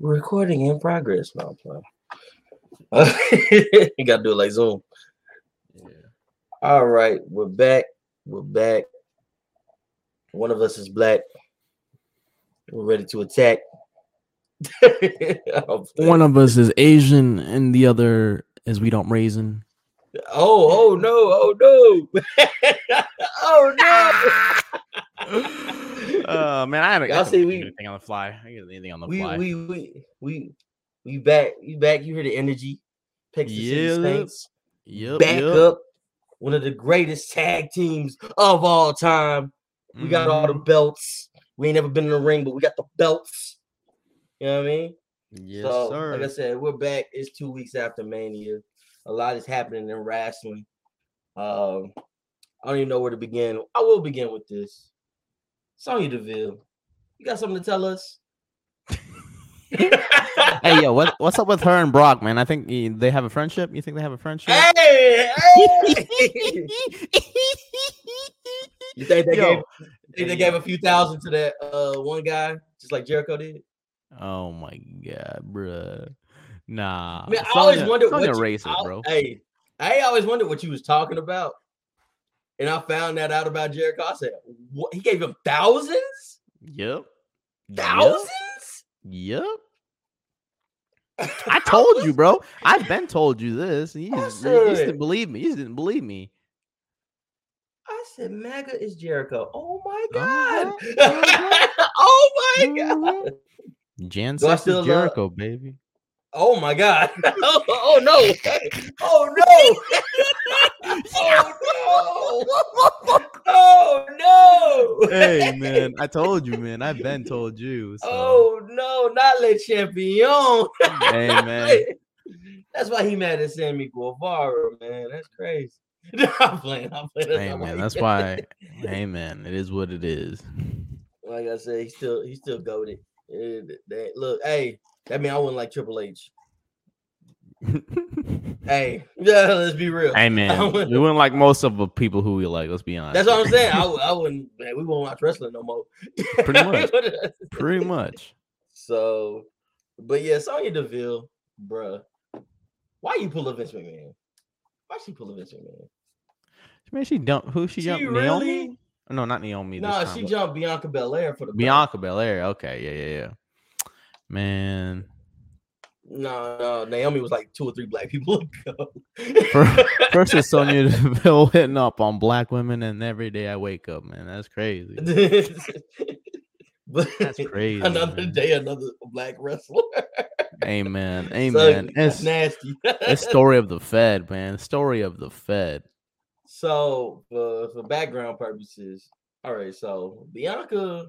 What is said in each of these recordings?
Recording in progress. No, I'm playing. you gotta do it like Zoom. Yeah. All right, we're back. We're back. One of us is black. We're ready to attack. One of us is Asian and the other is we don't raisin. oh, oh no, oh no, oh no. uh man, I haven't Y'all I see, we- anything on the fly. I get anything on the we, fly. we we we we back. You back. You hear the energy. Texas City Yep. Saints yep, back yep. up. One of the greatest tag teams of all time. We got all the Mhm. belts. We ain't never been in the ring, but we got the belts. You know what I mean? Yes, so, sir. like I said, we're back. It's two weeks after Mania. A lot is happening in wrestling. Um, I don't even know where to begin. I will begin with this. Sonya Deville, you got something to tell us? hey, yo, what, what's up with her and Brock, man? I think they have a friendship. You think they have a friendship? Hey, hey! you think they Yo, gave think they gave a few thousand to that uh one guy, just like Jericho did? Oh my god, bruh. Nah. I mean, I always wondered Sonya what you, racist, I- bro. Hey, I always wondered what you was talking about, and I found that out about Jericho. I said, "What? He gave him thousands, Yep. thousands? Yep. I told you, bro. I've been told you this. You just, you just didn't believe me. You just didn't believe me. I said, "Mega is Jericho." Oh my god! oh my god! Jan Do I Sex still, uh, is Jericho, baby. Oh my god! oh, oh no! Oh no! oh no! Oh no! hey man, I told you, man. I've been told you. So. Oh no! Not Le Champion. hey man. That's why he mad at Sammy Guevara, man. That's crazy. I'm playing. I'm playing. Hey man, like- that's why. Hey man, it is what it is. Like I said, he's still he's still goaded. Look, hey, that mean I wouldn't like Triple H. Hey, yeah, let's be real. hey man, wouldn't- we wouldn't like most of the people who we like. Let's be honest. That's what I'm saying. I, I wouldn't. Man, we won't watch wrestling no more. Pretty much. Uh, Pretty much. so, but yeah, Sonya Deville, bruh. Why you pull a Vince McMahon? Why she pull a Vince McMahon? Man, she dumped who she, She jumped really- Naomi? No, not Naomi. No, nah, she but jumped Bianca Belair for the belt. Bianca Belair. Okay, yeah, yeah, yeah. Man, No, no, Naomi was like two or three black people ago. First is Sonya Deville hitting up on black women, and every day I wake up, man, that's crazy. That's crazy, Another man. day, another black wrestler. Amen, amen. that's It's nasty. it's story of the Fed, man. Story of the Fed. So for for background purposes, all right. So Bianca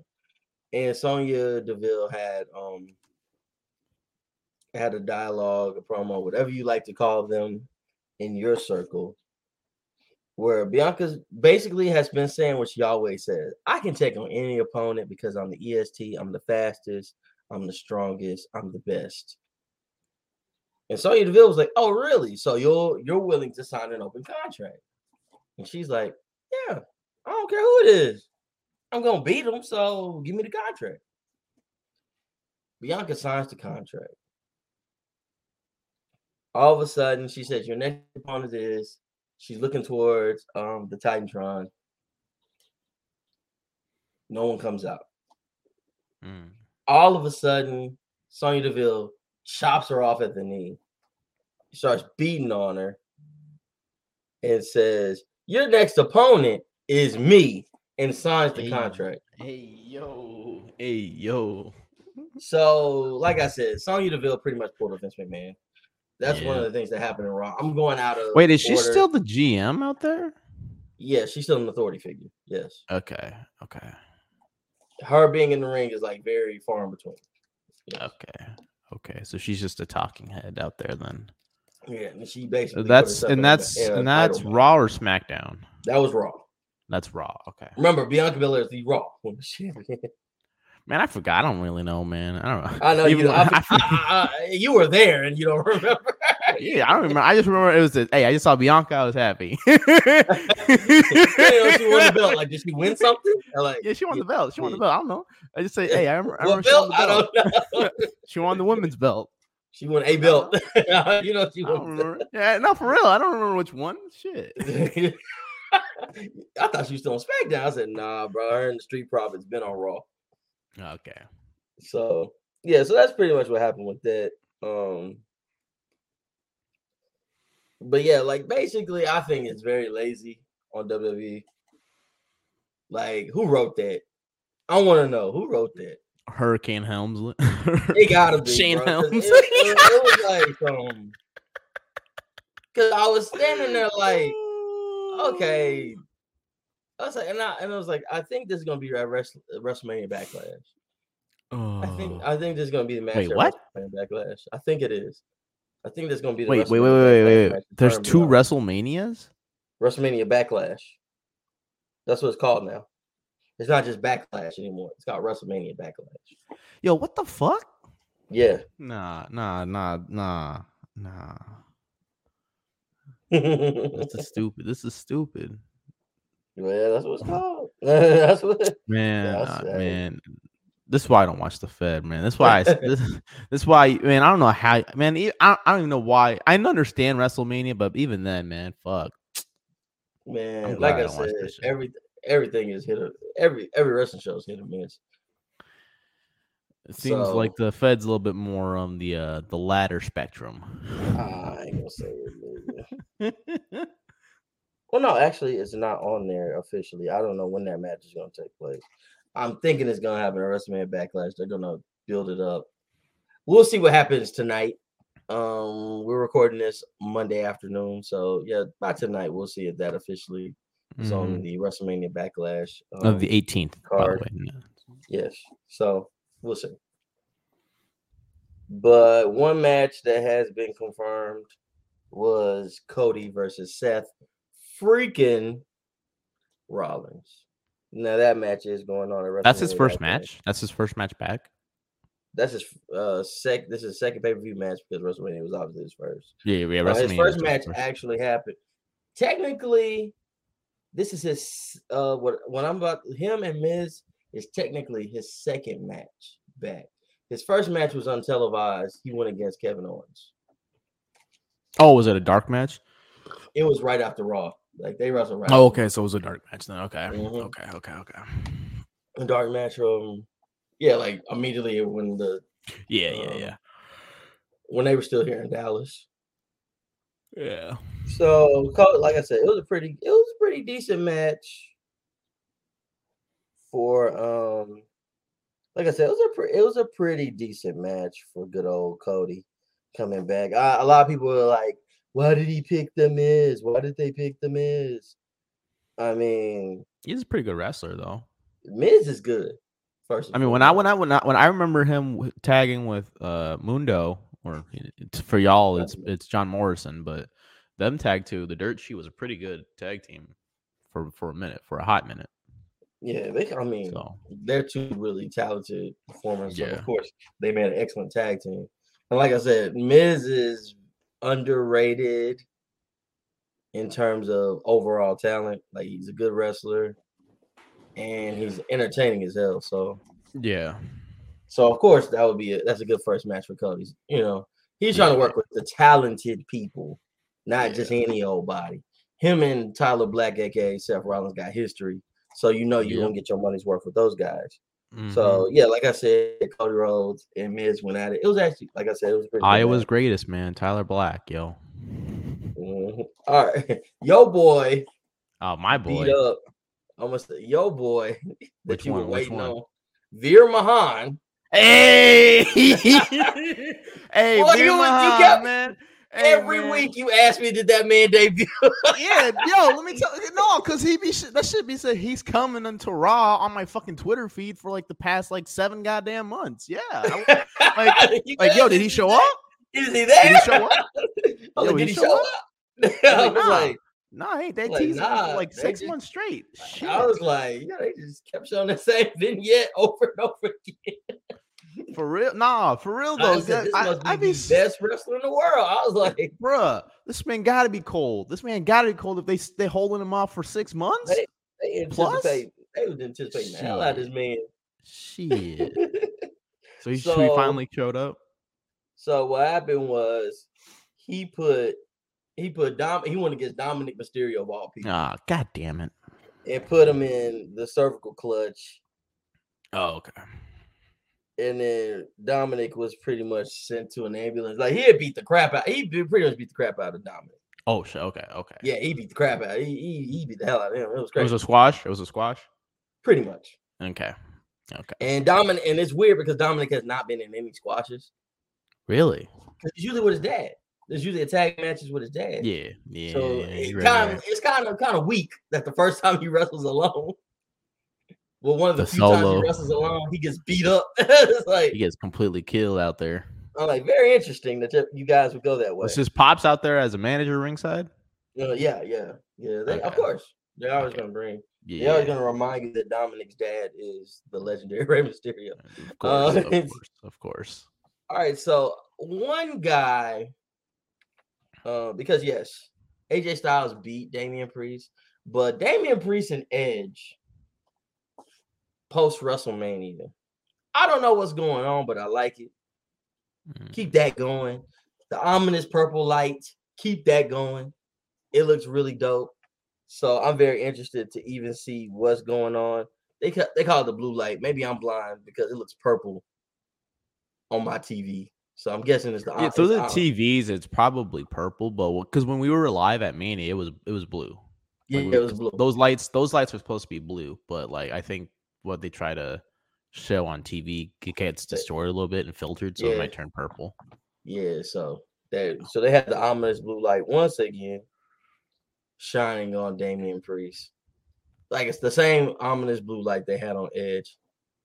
and Sonya Deville had um had a dialogue, a promo, whatever you like to call them in your circle, where Bianca basically has been saying what she always says: "I can take on any opponent because I'm the EST, I'm the fastest, I'm the strongest, I'm the best." And Sonya Deville was like, "Oh, really? So you're you're willing to sign an open contract?" And she's like, Yeah, I don't care who it is. I'm gonna beat them. so give me the contract. Bianca signs the contract. All of a sudden, she says, Your next opponent is she's looking towards um the Titantron. No one comes out. Mm. All of a sudden, Sonya Deville chops her off at the knee, starts beating on her, and says, Your next opponent is me, and signs the Hey. contract. Hey yo, hey yo. So, like I said, Sonya Deville pretty much pulled a Vince McMahon. That's one of the things that happened in Raw. I'm going out of Wait, is she order. still the GM out there? Yeah, she's still an authority figure. Yes, Okay, okay, her being in the ring is like very far in between. Yes. okay, okay. So she's just a talking head out there then. Yeah, and she basically That's and that's a and that's. Raw or SmackDown. That was Raw. That's Raw. Okay, Remember, Bianca Belair is the Raw Women's Champion. Man. I forgot. I don't really know, man. I don't know. I know you. Even I, I I, you were there and you don't remember. yeah, I don't remember. I just remember it was. A, hey, I just saw Bianca. I was happy. You she won the belt. Like, did she win something? Like, Yeah, she won the belt. She won the belt. I don't know. I just say, hey, I remember. I what remember she won belt? the I don't know. She won the women's belt. She won a belt. you know she won. Yeah, no, for real. I don't remember which one. Shit. I thought she was still on SmackDown. I said, nah, bro. Her and the Street Profits been on Raw. Okay. So yeah, so that's pretty much what happened with that. Um but yeah, like basically I think it's very lazy on WWE. Like who wrote that? I want to know who wrote that. Hurricane Helmsley. It gotta be Shane bro, 'cause Helms. It, it- it was like um because I was standing there like, okay. I was like, and I and I was like, I think this is gonna be at Wrest- WrestleMania Backlash. I think Oh. I think this is gonna be the match. Wait, at what? WrestleMania Backlash. I think it is. I think this is gonna be the Wait, wait, wait, wait, wait, wait. There's two now. WrestleManias? WrestleMania Backlash. That's what it's called now. It's not just Backlash anymore. It's called WrestleMania Backlash. Yo, what the fuck? Yeah. Nah, nah, nah, nah, nah. This is stupid. This is stupid. That's what's it's called. that's what. Man, That's uh, man. This is why I don't watch the Fed, man. That's why I, this, this is why, man. I don't know how, man. I, I don't even know why. I understand WrestleMania, but even then, man, fuck. Man, like I I said, every everything is hit or every every wrestling show is hit or miss. It seems like the Fed's a little bit more on the uh the latter spectrum. I ain't gonna say it. Well, no, actually, it's not on there officially. I don't know when that match is going to take place. I'm thinking it's going to happen at WrestleMania Backlash. They're going to build it up. We'll see what happens tonight. Um, we're recording this Monday afternoon, so yeah, by tonight we'll see if that officially is on Mhm. the WrestleMania Backlash. Of the um, 18th, by the card. way. Yes. So we'll see. But one match that has been confirmed was Cody versus Seth freaking Rollins. Now that match is going on at That's his first match. That's his first match back. That's his uh sec. This is second pay per view match because WrestleMania was obviously his first. Yeah, yeah. Uh, his first match first. actually happened. Technically, this is his uh what what I'm about him and Miz is technically his second match back. His first match was untelevised. He went against Kevin Owens. Oh, was it a dark match? It was right after Raw. Like they wrestled right. Oh, okay. So it was a dark match then. Okay. Mhm. Okay. Okay. Okay. a dark match. Um, yeah, like immediately when the Yeah. Yeah. Um, Yeah. when they were still here in Dallas. Yeah. So, like I said, it was a pretty, it was a pretty decent match. For um, like I said, it was a pre- it was a pretty decent match for good old Cody coming back. I, a lot of people were like, "Why did he pick the Miz? Why did they pick the Miz?" I mean, He's a pretty good wrestler, though. Miz is good. First, I mean, when I when I when I when I remember him tagging with uh Mundo, or for y'all, it's it's John Morrison, but them tag two, the Dirt Sheet was a pretty good tag team for for a minute, for a hot minute. yeah, they, I mean, So they're two really talented performers. So of course, they made an excellent tag team. And like I said, Miz is underrated in terms of overall talent. Like he's a good wrestler and he's entertaining as hell. So yeah, so of course that would be a, that's a good first match for Cody. You know, he's trying to work with the talented people, not Yeah. just any old body. Him and Tyler Black, aka Seth Rollins, got history. So you know you're Yep. gonna get your money's worth with those guys. Mhm. So yeah, like I said, Cody Rhodes and Miz went at it. It was actually, like I said, it was pretty. Iowa's match. greatest man, Tyler Black, yo. Mhm. All right, yo boy, Oh my boy, beat up. Almost yo boy that Which you were one? Waiting on. Veer Mahaan. Hey, hey, Boy, Veer you- you Mahaan, got- man. Hey, Every man. week you ask me, did that man debut? yeah, yo, let me tell you, no, because he be that should be said he's coming into Raw on my fucking Twitter feed for like the past like seven goddamn months. Yeah, I- like, like, yo, did he show up? Is he there? Did he show up? Oh, yo, like, did he show show up? up? I like, nah. like, Nah, ain't they Like, nah, like six just- months straight? I was like, yeah, they just kept showing the same vignette over and over again. For real, nah, for real I though. said, this I, must be I be the s- best wrestler in the world. I was like, bruh, this man gotta be cold. This man gotta be cold if they they holding him off for six months. They- they Plus? anticipate, they was anticipating the hell out of this man. Shit. So he, So- he finally showed up. So what happened was he put he put Dom he went against Dominic Mysterio of all people Ah, god damn it. and put him in the cervical clutch. Oh, okay. And then Dominic was pretty much sent to an ambulance. Like he had beat the crap out. He pretty much beat the crap out of Dominic. Oh shit. Okay. Okay. Yeah, he beat the crap out. He, he, he beat the hell out of him. It was crazy. It was a squash. It was a squash. pretty much. Okay. Okay. And Dominic, and it's weird because Dominic has not been in any squashes. Really? It's usually with his dad. There's usually a tag matches with his dad. Yeah. Yeah. So yeah, it you're right, kind of it's kind of kind of weak that the first time he wrestles alone. Well, one of the, The few times he wrestles alone, he gets beat up. it's like He gets completely killed out there. I'm like very interesting that you- you guys would go that way. Was his pops out there as a manager ringside? Uh, yeah, yeah, yeah. They, Of course, they're always Okay. gonna bring. Yeah. They're always gonna remind you that Dominic's dad is the legendary Rey Mysterio. Of course. Uh, of course. Of course. All right, so one guy, uh, because yes, AJ Styles beat Damian Priest, but Damian Priest and Edge post WrestleMania. I don't know what's going on, but I like it. Mm. Keep that going. The ominous purple light, keep that going. It looks really dope. So I'm very interested to even see what's going on. They ca- they call it the blue light. Maybe I'm blind because it looks purple on my TV. So I'm guessing it's the Yeah, through the TVs, it's probably purple, but because when we were live at Mania, it was it was blue. Yeah, Like, we- it was blue. Those lights, those lights were supposed to be blue, but like I think what they try to show on TV gets distorted a little bit and filtered, so it might turn purple. Yeah, so they so they had the ominous blue light once again shining on Damian Priest. Like it's the same ominous blue light they had on Edge.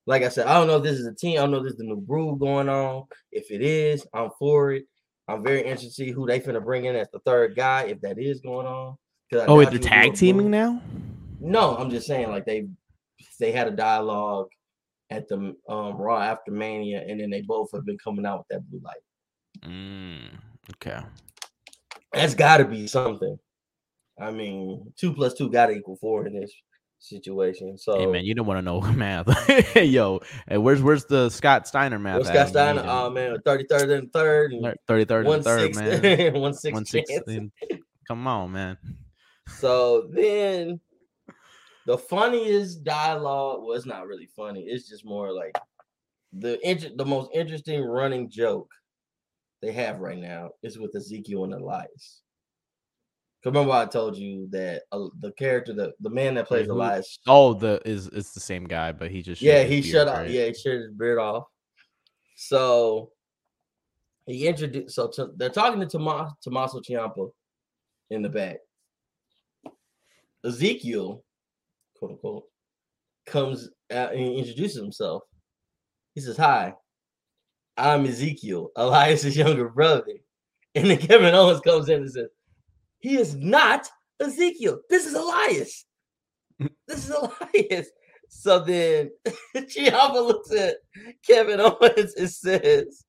Like I said, I don't know if this is a team. I don't know if this is the new groove going on. If it is, I'm for it. I'm very interested to see who they finna bring in as the third guy, if that is going on. Oh wait, doubt they're you would do tag teaming now. No, I'm just saying like they they had a dialogue at the um Raw after Mania, and then they both have been coming out with that blue light. Mm, okay. That's got to be something. I mean, two plus two got to equal four in this situation. So, Hey man, you don't want to know math. Yo, hey, where's where's the Scott Steiner math? Scott Steiner? Oh man, thirty third and third, Thirty third and third, man. one six, One six. Come on, man. So then, the funniest dialogue was not really funny. It's just more like the inter- the most interesting running joke they have right now is with Ezekiel and Elias. Remember, I told you that uh, the character, the the man that plays who- Elias, Oh, the is it's the same guy, but he just yeah, he shut off. right? Yeah, he shaved his beard off. So he introduced. So to, they're talking to Tomas, Tommaso Ciampa in the back. Ezekiel, quote unquote, comes out and introduces himself. He says, "Hi, I'm Ezekiel, Elias's younger brother." And then Kevin Owens comes in and says, "He is not Ezekiel. This is Elias. This is Elias." So then Ciampa looks at Kevin Owens and says,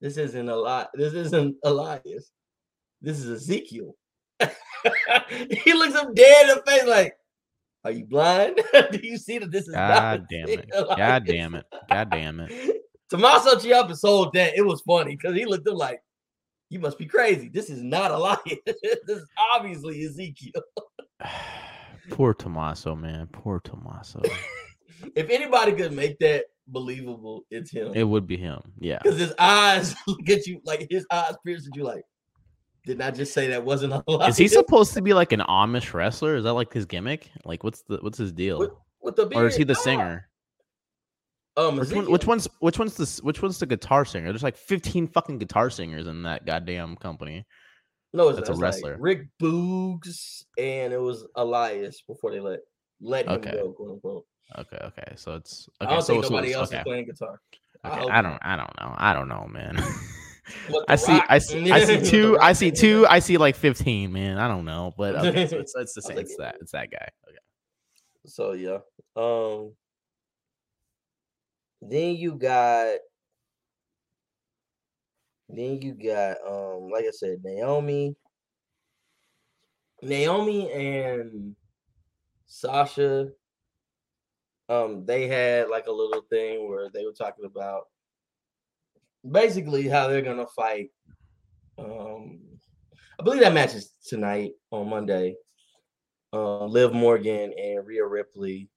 "This isn't Eli. This isn't Elias. This is Ezekiel." he looks him dead in the face, like, "Are you blind? Do you see that this is not God damn it. Elias?" God damn it. God damn it. Tommaso Ciampa sold that. It was funny because he looked at him like, "You must be crazy. This is not Elias. this is obviously Ezekiel." Poor Tommaso, man. Poor Tommaso. If anybody could make that believable, it's him. it would be him. Yeah. Because his eyes look at you like his eyes pierce at you like, did not just say that wasn't a lot. Is he supposed to be like an Amish wrestler? Is that like his gimmick? Like what's the what's his deal? with, with the Or is he the Nah. singer? Um, Which, one, which one's which one's the which one's the guitar singer? There's like 15 fucking guitar singers in that goddamn company. No, it's, That's a it's like wrestler. Rick Boogs, and it was Elias before they let let him Okay. go, quote unquote. Okay, okay. So it's I okay. don't so, think so nobody it's- else okay. is playing guitar. I Okay, hope I don't I don't know. I don't know, man. I see I see I see two I see two I see like 15, man. I don't know, but okay, so it's, it's the same. It's that it's that guy. Okay. So yeah. Um then you got then you got um like I said, Naomi. Naomi and Sasha. um, they had like a little thing where they were talking about basically how they're gonna fight. Um, I believe that match is tonight on Monday. Uh, Liv Morgan and Rhea Ripley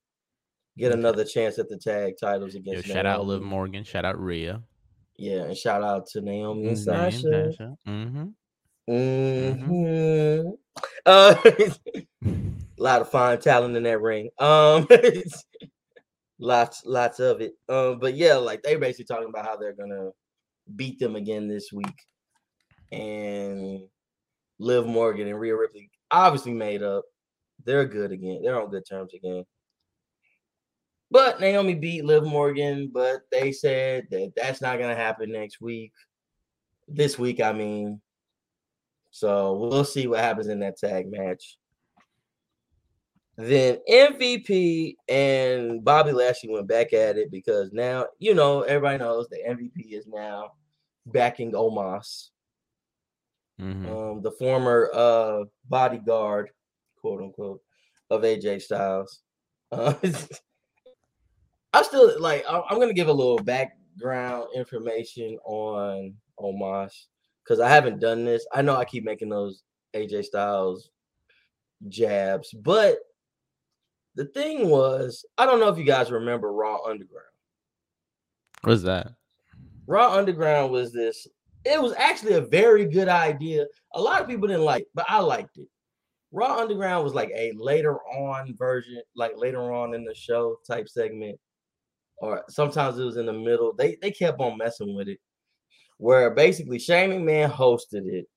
get another chance at the tag titles Yo, against. shout out Liv Morgan. Shout out Rhea. Yeah, and shout out to Naomi and Mhm, Sasha. Sasha. Mhm. hmm Uh, a lot of fine talent in that ring. Um, lots, lots of it. Um, but yeah, like they basically talking about how they're gonna beat them again this week, and Liv Morgan and Rhea Ripley obviously made up. They're good again. They're on good terms again. But Naomi beat Liv Morgan, but they said that that's not gonna happen next week. This week, I mean. So we'll see what happens in that tag match. Then MVP and Bobby Lashley went back at it because now, you know, everybody knows that MVP is now backing Omos, Mhm. um, the former uh, bodyguard, quote unquote, of AJ Styles. Uh, I still like. I'm gonna give a little background information on Omos because I haven't done this. I know I keep making those AJ Styles jabs, but the thing was, I don't know if you guys remember Raw Underground. What is that? Raw Underground was this. It was actually a very good idea. A lot of people didn't like, it, but I liked it. Raw Underground was like a later on version, like later on in the show type segment, or sometimes it was in the middle. They they kept on messing with it, where basically Shane McMahon hosted it,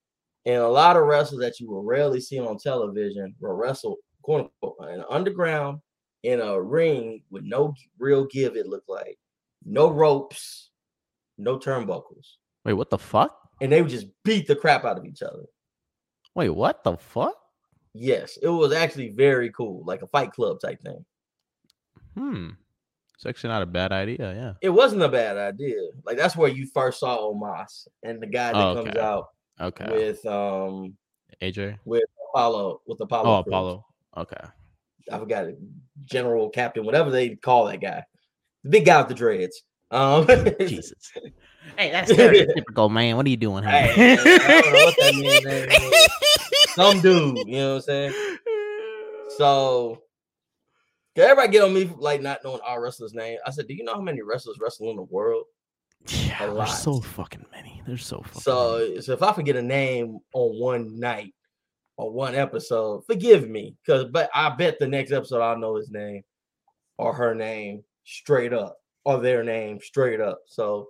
and a lot of wrestlers that you will rarely see on television were wrestled quote unquote in underground in a ring with no real give. It looked like no ropes, no turnbuckles, Wait, what the fuck? and they would just beat the crap out of each other. Wait, what the fuck? Yes, it was actually very cool, like a fight club type thing. Hmm. It's actually not a bad idea. Yeah. It wasn't a bad idea. Like that's where you first saw Omos and the guy that Oh, comes out Okay. with um AJ. With Apollo with Apollo. Oh. Apollo. Okay. I forgot it. General Captain, whatever they call that guy. The big guy with the dreads. Um Jesus. Hey, that's stereotypical, man. What are you doing here? Hey, man, I don't know what that man's some dude, you know what I'm saying? So can everybody get on me for, like not knowing our wrestlers' name? I said, Do you know how many wrestlers wrestle in the world? yeah, there's so fucking many. There's so fucking many. So, so if I forget a name on one night or one episode, forgive me. Cause but I bet the next episode I'll know his name or her name straight up or their name straight up. So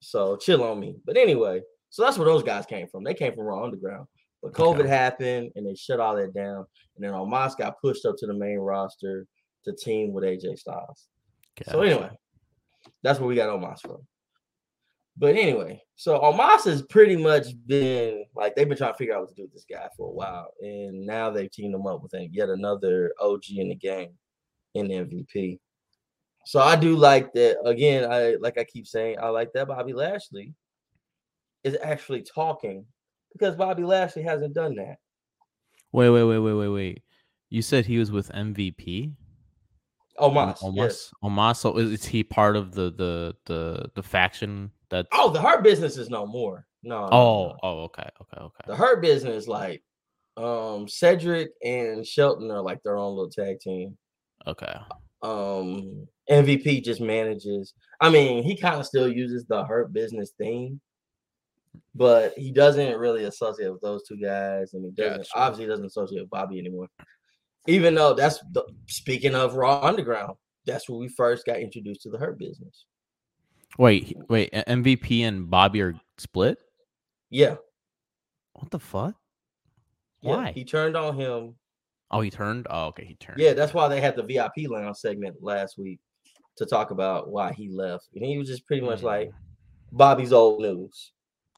so chill on me. But anyway, so that's where those guys came from. They came from Raw Underground. But COVID Okay. happened and they shut all that down. And then Omos got pushed up to the main roster to team with AJ Styles. So anyway, that's where we got Omos from. But anyway, so Omos has pretty much been like they've been trying to figure out what to do with this guy for a while, and now they've teamed him up with yet another OG in the game in MVP. So I do like that. Again, I like I keep saying, I like that Bobby Lashley is actually talking because Bobby Lashley hasn't done that. Wait, wait, wait, wait, wait, wait. You said he was with MVP. Omos, Omos. yes. Omos. So is he part of the the the the faction that? Oh, the Hurt Business is no more. No. no, Oh, no. oh, okay, okay, okay. the Hurt Business, like um Cedric and Shelton are like their own little tag team. Okay. Um MVP just manages. I mean, he kind of still uses the Hurt Business theme, but he doesn't really associate with those two guys, and he doesn't Gotcha. obviously doesn't associate with Bobby anymore. Even though that's the speaking of Raw Underground, that's where we first got introduced to the Hurt Business. Wait, wait. MVP and Bobby are split. Yeah, What the fuck? yeah. Why? He turned on him Oh, he turned. Oh, okay, he turned. Yeah, that's why they had the VIP lounge segment last week to talk about why he left. And he was just pretty much like Mm. Bobby's old news.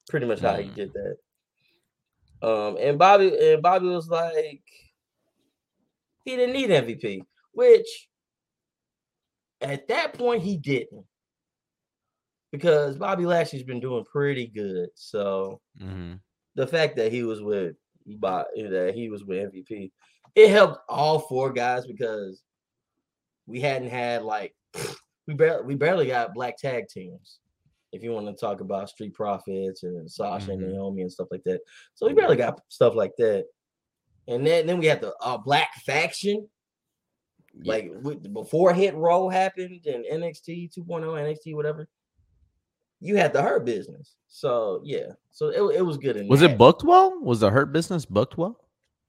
Pretty much how he Mm. did that. Um, and Bobby and Bobby was like, he didn't need MVP, which at that point he didn't. Because Bobby Lashley's been doing pretty good. So Mhm. the fact that he was with Bob, that he was with MVP, it helped all four guys because we hadn't had like we barely we barely got black tag teams. If you want to talk about Street Profits and Sasha and Mhm. Naomi and stuff like that, so we barely got stuff like that. And then then we had the uh, Black Faction, Yeah. like with, before Hit Row happened and NXT 2.0, NXT whatever. You had the Hurt Business, so yeah, so it, it was good. In was it booked well? Was the Hurt Business booked well?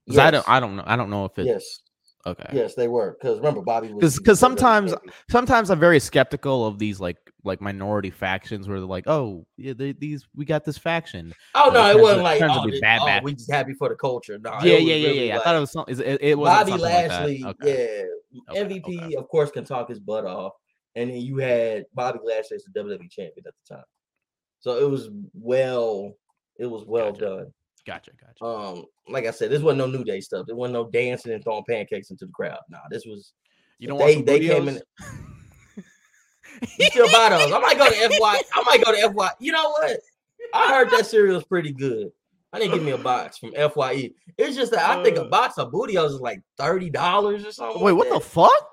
'Cause I don't. I don't know. I don't know if it. yes, Okay. yes, they were. Because remember, Bobby was 'Cause- the 'cause WWE sometimes- Sometimes I'm very skeptical of these like like minority factions where they're like, oh, yeah, they, these we got this faction. Oh no, it it wasn't out- like oh, this- bad, oh, bad. we just happy for the culture. No, yeah, yeah, yeah, really yeah. I thought it was something. It, it wasn't Bobby something like. Lashley. Okay. Yeah, Okay, MVP okay. of course can talk his butt off, and then you had Bobby Lashley as the WWE champion at the time. So it was well, it was well Gotcha. done. Gotcha, gotcha. Um, like I said, this wasn't no New Day stuff. There wasn't no dancing and throwing pancakes into the crowd. Nah, this was You don't they want they came in. You still buy those? I might go to FY. I might go to FY. You know what? I heard that cereal is pretty good. I didn't give me a box from FYE. It's just that I think a Uh. box of Bootios is like thirty dollars or something. Wait, like what the fuck?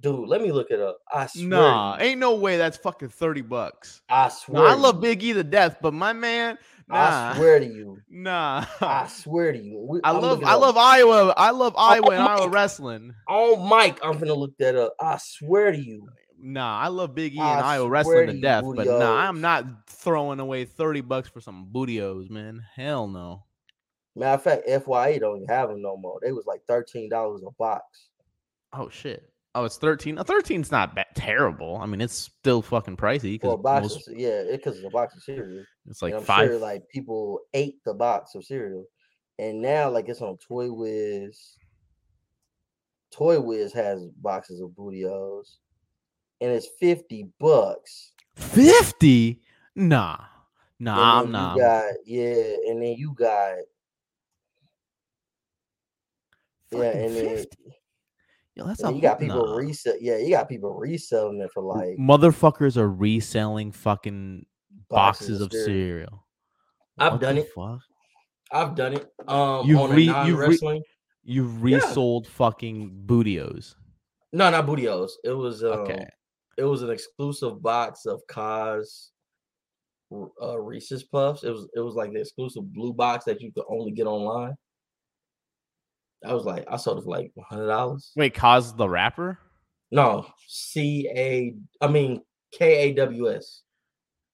Dude? Let me look it up. I swear. Nah, ain't no way that's fucking 30 bucks. I swear. I love. Big E to death, but my man, nah, I swear to you. nah. I swear to you. We- I I'm love I love Iowa. I love oh, Iowa and Iowa oh, Mike. wrestling. on mic. I'm gonna look that up. I swear to you. Nah, I love Big E I and Iowa wrestling to to you, death, but nah, I'm not throwing away 30 bucks for some bootios, man. Hell no. Matter of fact, FYE don't even have them no more. They was like thirteen dollars a box. Oh shit. Oh, it's 13. Uh, 13's not bad, terrible. I mean, it's still fucking pricey For a because box, of, yeah, because it's a box of cereal. it's like I'm five. sure like people ate the box of cereal, and now like it's on Toy Wiz. Toy Wiz has boxes of Bootios, and it's fifty bucks. 50? Nah. Nah, and then nah. got yeah, and then you got yeah, Fucking and then, 50. Yo, that's and a you got people nah. resell. Yeah, you got people reselling it for like Motherfuckers are reselling fucking boxes, of cereal. cereal. I've What done it. Fuck? I've done it. Um, You've on re- a you've re- You've resold fucking bootios. no, not Bootios. It was um, Okay. it was an exclusive box of KAWS uh, Reese's Puffs. It was it was like the exclusive blue box that you could only get online. I was like, I sold it for like hundred dollars. Wait, cause the rapper? No, C A. I mean K A W S.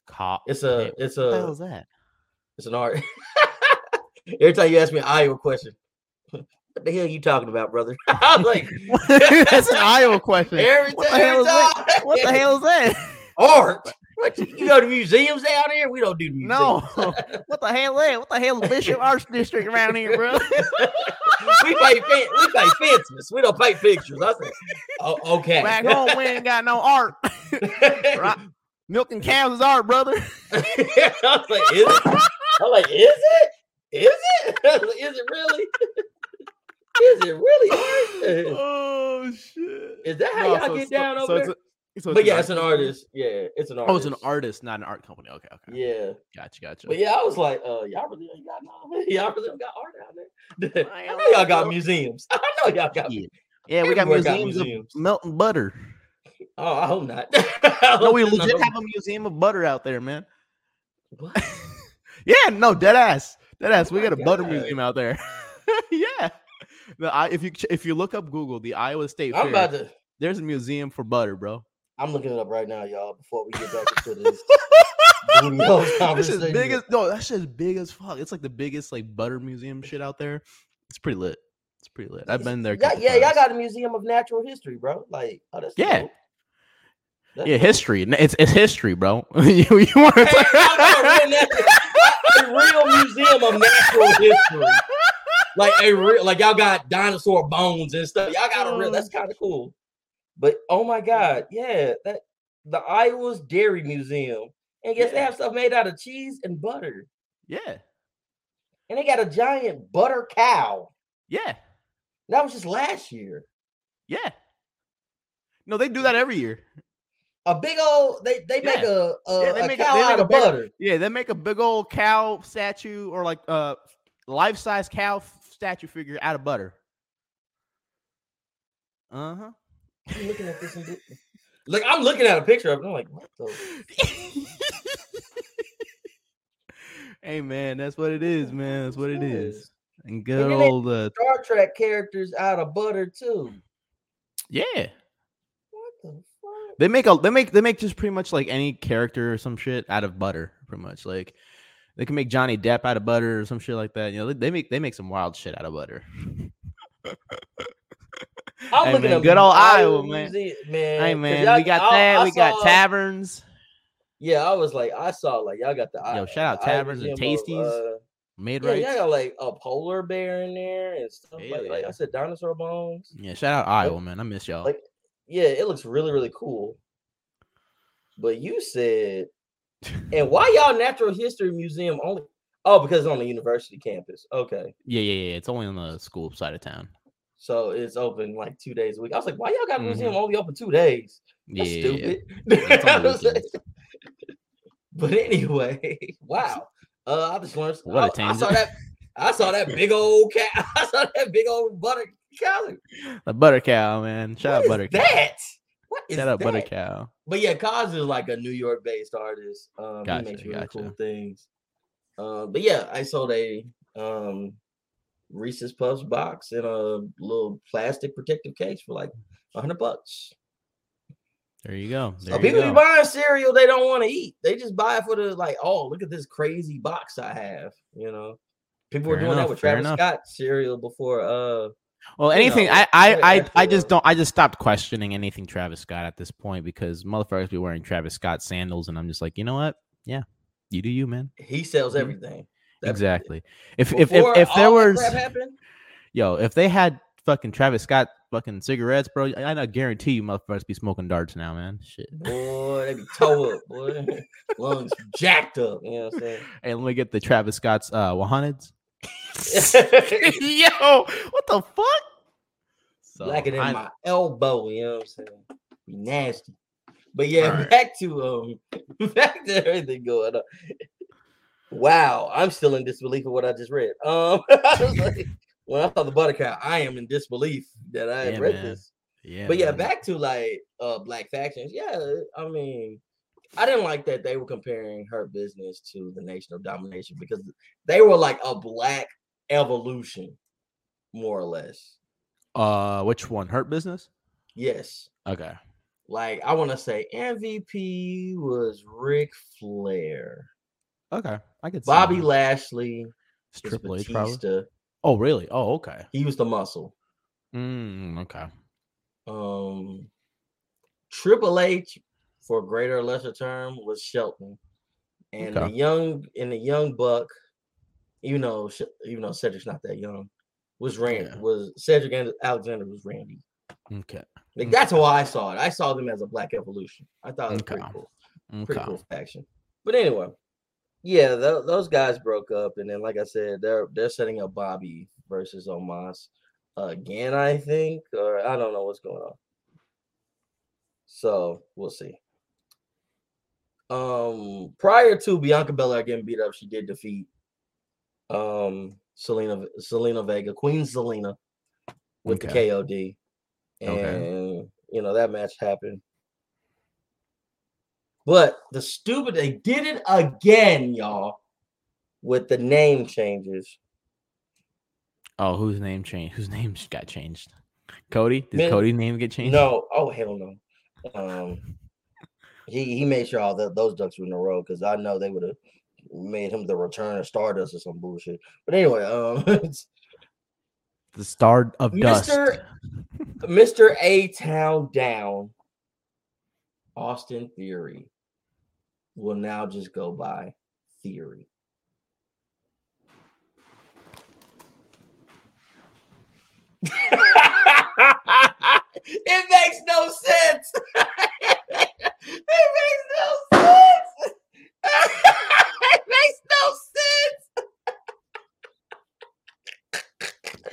Ca- It's a it's what the a hell is that? it's an art. Every time you ask me an Iowa question, what the hell are you talking about, brother? I was like, That's an Iowa question. every What the time. hell is that? time. What the hell is that? art? What you, you go to museums down here? We don't do museums. No. What the hell is that? What the hell is Bishop Arts District around here, bro? we pay we pay fences. We don't pay pictures. I said, oh, okay. Back home, we ain't got no art. Right. Milking cows is art, brother. I was like, is it? I'm like, is it? Is it? Like, is it really? is it really? art? oh shit. Is that how No, y'all so- get down so over it's there? A- so but yeah, it's an artist. Yeah, it's an artist. Oh, it's an artist, not an art company. Okay, okay. Yeah, Gotcha, gotcha. but yeah, I was like, uh, y'all really ain't got no, y'all really don't got art out there. I know y'all got museums. I know y'all got. Yeah. Yeah, we got Everywhere got museums, museums. of melting butter. Oh, I hope not. I No, hope we legit no- have a museum of butter out there, man. What? Yeah, no, dead ass, dead ass. we got a butter museum out there. yeah, the I if you if you look up Google, the Iowa State I'm Fair, about to. there's a museum for butter, bro. I'm looking it up right now, y'all. Before we get back into this This is big as no, that shit's big as fuck. It's like the biggest like butter museum shit out there. It's pretty lit. It's pretty lit. I've been there. Yeah, yeah, y'all got a museum of natural history, bro. Like, oh, that's Yeah. dope. That's yeah history. It's it's history, bro. you you want to Hey, a real, a real museum of natural history. Like a real, like y'all got dinosaur bones and stuff. Y'all got a real. That's kind of cool. But oh my mm-hmm. god, yeah, that the Iowa's Dairy Museum, and guess they have stuff made out of cheese and butter, Yeah, and they got a giant butter cow. yeah, That was just last year. yeah. No, they do that mm. every year. A big old they they make a a, Yeah, they a make a- cow make out a of big- butter. Yeah, they make a big old cow statue or like uh, a life size cow statue figure out of butter. Uh huh. I'm looking at this and like I'm looking at a picture of it. I'm like, what the? hey man, that's what it is, man. That's what it is. And good they- old uh, Star Trek characters out of butter too. yeah. What the fuck? They make a they make they make just pretty much like any character or some shit out of butter, pretty much. Like they can make Johnny Depp out of butter or some shit like that. You know, they, they make they make some wild shit out of butter. I'm Hey, looking man, good old Iowa man. Man. hey man, we got I- that. I we got taverns, Yeah, I was like, I saw like y'all got the Yo, shout out Taverns and Tasties, uh, made yeah, right. y'all got like a polar bear in there and stuff Hell like, like. I said, dinosaur bones. Yeah, shout out Iowa, man. I miss y'all. Like, yeah, it looks really really cool. But you said, and why y'all natural history museum only? Oh, because it's on the university campus. Okay, yeah, yeah, yeah. It's only on the school side of town. So it's open like two days a week. I was like, why y'all got a museum only open two days? That's yeah, stupid. it's on the I was like- but anyway, wow. Uh, I just learned. What a I, I saw that. I saw that big old cat. I saw that big old butter cow. The butter cow, man. Shout What out butter cow. that? What is Shout out that? butter cow. But yeah, KAWS is like a New York based artist. Um, Gotcha, he makes really cool gotcha. things. Um, but yeah, I sold a um Reese's Puffs box in a little plastic protective case for like a hundred bucks. There you go. There So you people go. be buying cereal they don't want to eat. They just buy it for the like, oh, look at this crazy box I have. You know, people were doing enough, that with fair Travis enough. Scott cereal before. Uh, Well, anything know, I I I, I just don't I just stopped questioning anything Travis Scott at this point because motherfuckers be wearing Travis Scott sandals and I'm just like, you know what? Yeah, you do you, man. he sells everything. That's- exactly. If if if, if there was yo, if they had fucking Travis Scott fucking cigarettes, bro, I, I guarantee you motherfuckers be smoking darts now, man. Shit. boy, they be toe up, boy, lungs jacked up. You know what I'm saying? Hey, let me get the Travis Scott's uh 100s. Yo, what the fuck? So, than I- my elbow. You know what I'm saying? Be nasty. But yeah, Alright. back to um, back to everything going on. Wow, I'm still in disbelief of what I just read. Um, I like, when I saw the butter cow, I am in disbelief that I had Yeah, read man. this. yeah, but yeah, back to like uh black factions. Yeah, I mean, I didn't like that they were comparing Hurt Business to the Nation of Domination because they were like a black evolution, more or less. uh which one? Hurt business? Yes. Okay. Like I want to say MVP was Ric Flair. Okay. I could Bobby that. Lashley It's Triple H probably. Oh, really? Oh, okay. He was the muscle. Mm, okay. Um Triple H for greater or lesser term was Shelton. And Okay. the young and the young buck, even though even though Cedric's not that young, was Randy Yeah. was Cedric and Alexander was Randy. Okay. Like that's how I saw it. I saw them as a black evolution. I thought it was pretty cool. Okay. Pretty cool faction. But anyway, yeah, tho- those guys broke up, and then like I said, they're they're setting up Bobby versus Omos again. I think, or I don't know what's going on. So we'll see. Um, prior to Bianca Belair getting beat up, she did defeat um Zelina Zelina Vega, Queen Zelina, with Okay. the KOD, and Okay. you know that match happened. But the stupid they did it again, y'all, with the name changes. Oh, whose name changed? Whose name got changed? Cody? Did Man, Cody name get changed? No, oh hell no. Um, he he made sure all the, those ducks were in a row because I know they would have made him the return of Stardust or some bullshit. But anyway, um, The Star of Dust. Mr. Mr. A Town Down, Austin Theory will now just go by Theory. it makes no sense. it makes no sense. it makes no sense.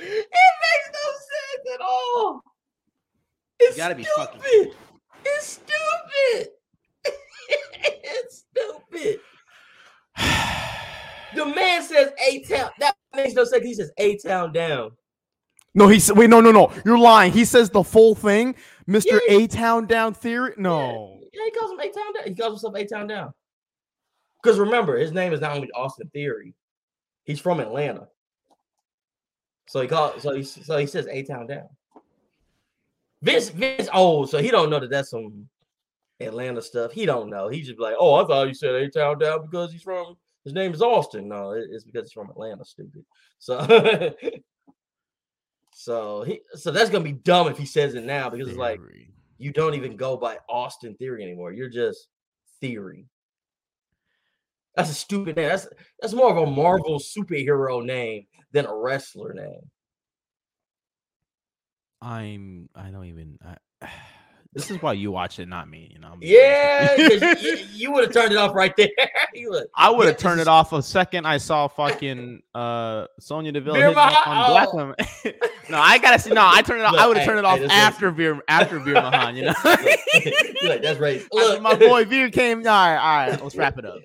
it makes no sense at all. It's gotta be stupid. fucking- It's stupid. Stupid. The man says A town. That makes no sense. He says A town down. No, he said. Wait, no, no, no. You're lying. He says the full thing, Mister Yeah. A Town Down Theory. No. Yeah, he calls him A Town Down. He calls himself A Town Down. Because remember, his name is not only Austin Theory, he's from Atlanta. So he called. So he so he says A Town Down. Vince Vince old, so he don't know that that's some Atlanta stuff. He don't know. He just like, oh, I thought you said A Town Down because he's from. His name is Austin. No, it's because he's from Atlanta. Stupid. So. So he, so that's gonna be dumb if he says it now because it's like you don't even go by Austin Theory anymore. You're just Theory. That's a stupid name. That's that's more of a Marvel superhero name than a wrestler name. I'm. I don't even. I, this is why you watch it, not me. You know. I'm Yeah, you, you would have turned it off right there. Would- I would Yeah, have turned this it off a second I saw fucking uh Sonya Deville Veer hitting up Mahaan- on Black oh. women. no, I gotta see. No, I turned it off. Look, I would have hey, turned it off this after Veer after Veer Mahaan. You know. Like that's right. After Look, my boy Veer came. All right, all right. Let's wrap it up.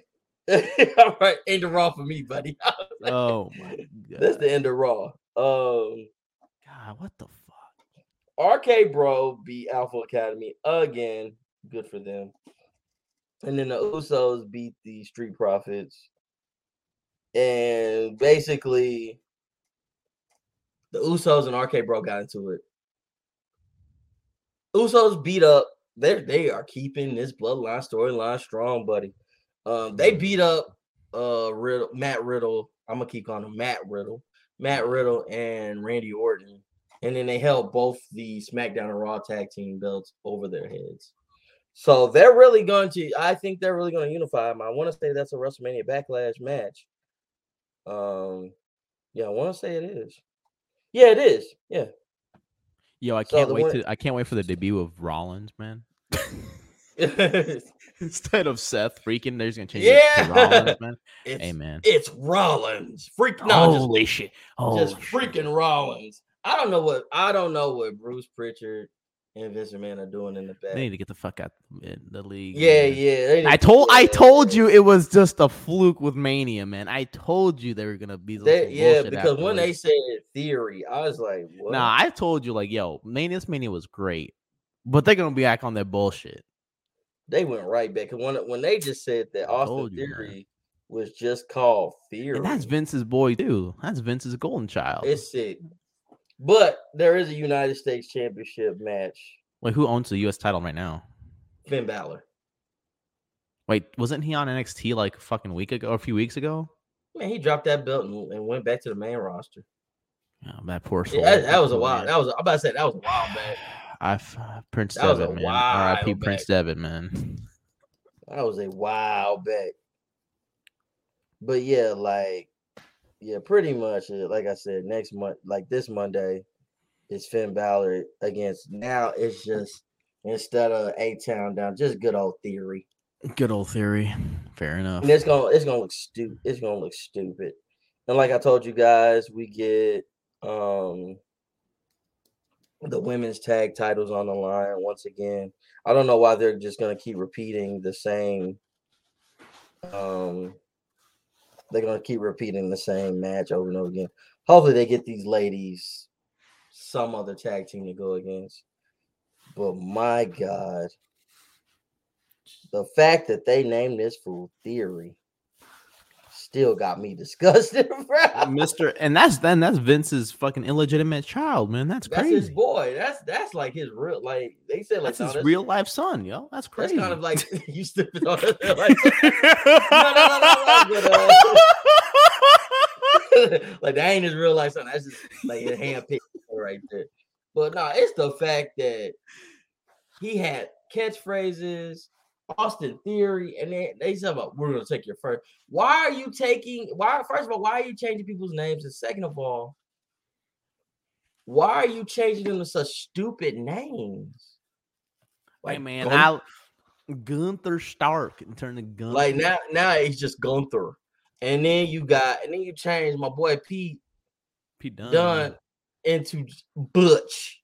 all right, end of Raw for me, buddy. Oh my That's god. the end of Raw. Um, God, what the? RK Bro beat Alpha Academy again. Good for them. And then the Usos beat the Street Profits. And basically, the Usos and RK Bro got into it. Usos beat up. They they are keeping this bloodline storyline strong, buddy. Um, they beat up uh Riddle, Matt Riddle. I'm gonna keep calling him Matt Riddle, Matt Riddle, and Randy Orton and then they held both the SmackDown and Raw tag team belts over their heads. So they're really going to, I think they're really going to unify them. I want to say that's a WrestleMania Backlash match. Um, yeah, I want to say it is. Yeah, it is. Yeah. Yo, I can't the wait one- to. I can't wait for the debut of Rollins, man. Instead of Seth freaking, they're just gonna change Yeah. it to Rollins, man. Hey, man. it's Rollins. Freak no, just Holy shit! Oh, just freaking Rollins. I don't know what I don't know what Bruce Pritchard and Vince Man are doing in the back. They need to get the fuck out in the league. Yeah, man. yeah. I told I told you it was just a fluke with Mania, man. I told you they were gonna be yeah, because when they said theory, I was like, what? Nah, I told you like, yo, Mania's Mania was great, but they're gonna be back on their bullshit. they went right back. When when they just said that Austin you, man. Theory was just called Theory, And that's Vince's boy too. That's Vince's golden child. it's sick. But there is a United States Championship match. Wait, who owns the U.S. title right now? Finn Balor. Wait, wasn't he on NXT like a fucking week ago or a few weeks ago? Man, he dropped that belt and, and went back to the main roster. Oh, that poor soul. Yeah, that, that was a wild. That was I'm about to say that was a while back. I f- Prince That man. R.I.P. Prince Devitt, man. That was a wild back. But yeah, like, yeah, pretty much. Like I said, next month, like this Monday, is Finn Balor against. Now it's just instead of A Town down, just good old theory. Good old theory. Fair enough. And it's gonna it's gonna look stupid. It's gonna look stupid. And like I told you guys, we get um the women's tag titles on the line once again. I don't know why they're just gonna keep repeating the same um they're gonna keep repeating the same match over and over again. Hopefully they get these ladies some other tag team to go against. But my God, the fact that they named this fool Theory still got me disgusted, bro. Mr. And that's then that's Vince's fucking illegitimate child, man. That's That's crazy. his boy. That's that's like his real. Like they said, like that's no, his that's- real life son, yo. That's That's crazy. kind of like you stupid on. Like, no, no, no, no, no, like that ain't his real life son. That's just like his hand picked right there. But no, it's the fact that he had catchphrases, Austin Theory, and then they said about we're gonna take your first. Why are you taking why first of all, why are you changing people's names? And second of all, why are you changing them to such stupid names? hey man, Gun- I'll Gunther Stark and turn to Gunther. like now now it's just Gunther. And then you got and then you change my boy Pete Pete Dunne, Dunn into Butch.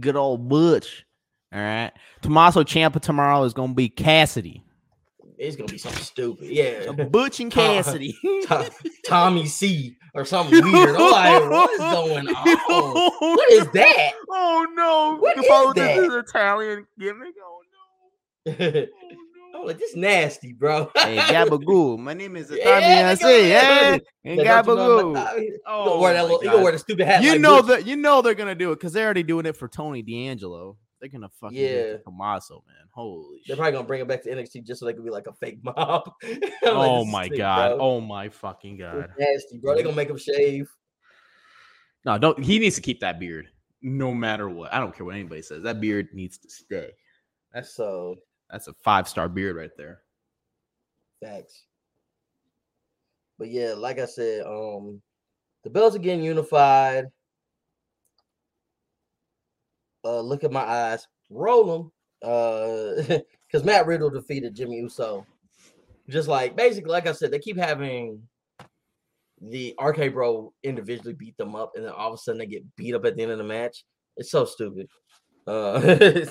Good old Butch. All right. Tommaso Ciampa tomorrow is gonna be Cassidy. It's gonna be something stupid. Yeah. Butch and Tom- Cassidy. To- Tommy C or something weird. I'm like, what is going on? What is that? Oh no! What is follow- this that? is Italian gimmick. Oh no! Oh, I'm like, oh, this nasty, bro. Hey, Gabagool. My name is Yeah, go Yeah, there. hey, Like, you know Gabagool. Oh, gonna wear that little, God. gonna wear the stupid hat. you like know that you know they're gonna do it because they're already doing it for Tony D'Angelo. They're gonna fucking Yeah. Tommaso, man. Holy They're shit. probably gonna bring it back to NXT just so they can be like a fake mob. I'm like, oh my sick, god. bro. Oh my fucking god. nasty, bro. They gonna make him shave. No, don't he needs to keep that beard no matter what. I don't care what anybody says. That beard needs to stay. That's So that's a five star beard right there. facts. But yeah, like I said, um, the belts are getting unified. Uh, look at my eyes, roll them. Uh, because Matt Riddle defeated Jimmy Uso. Just like basically, like I said, they keep having the RK Bro individually beat them up, and then all of a sudden they get beat up at the end of the match. It's so stupid. Uh,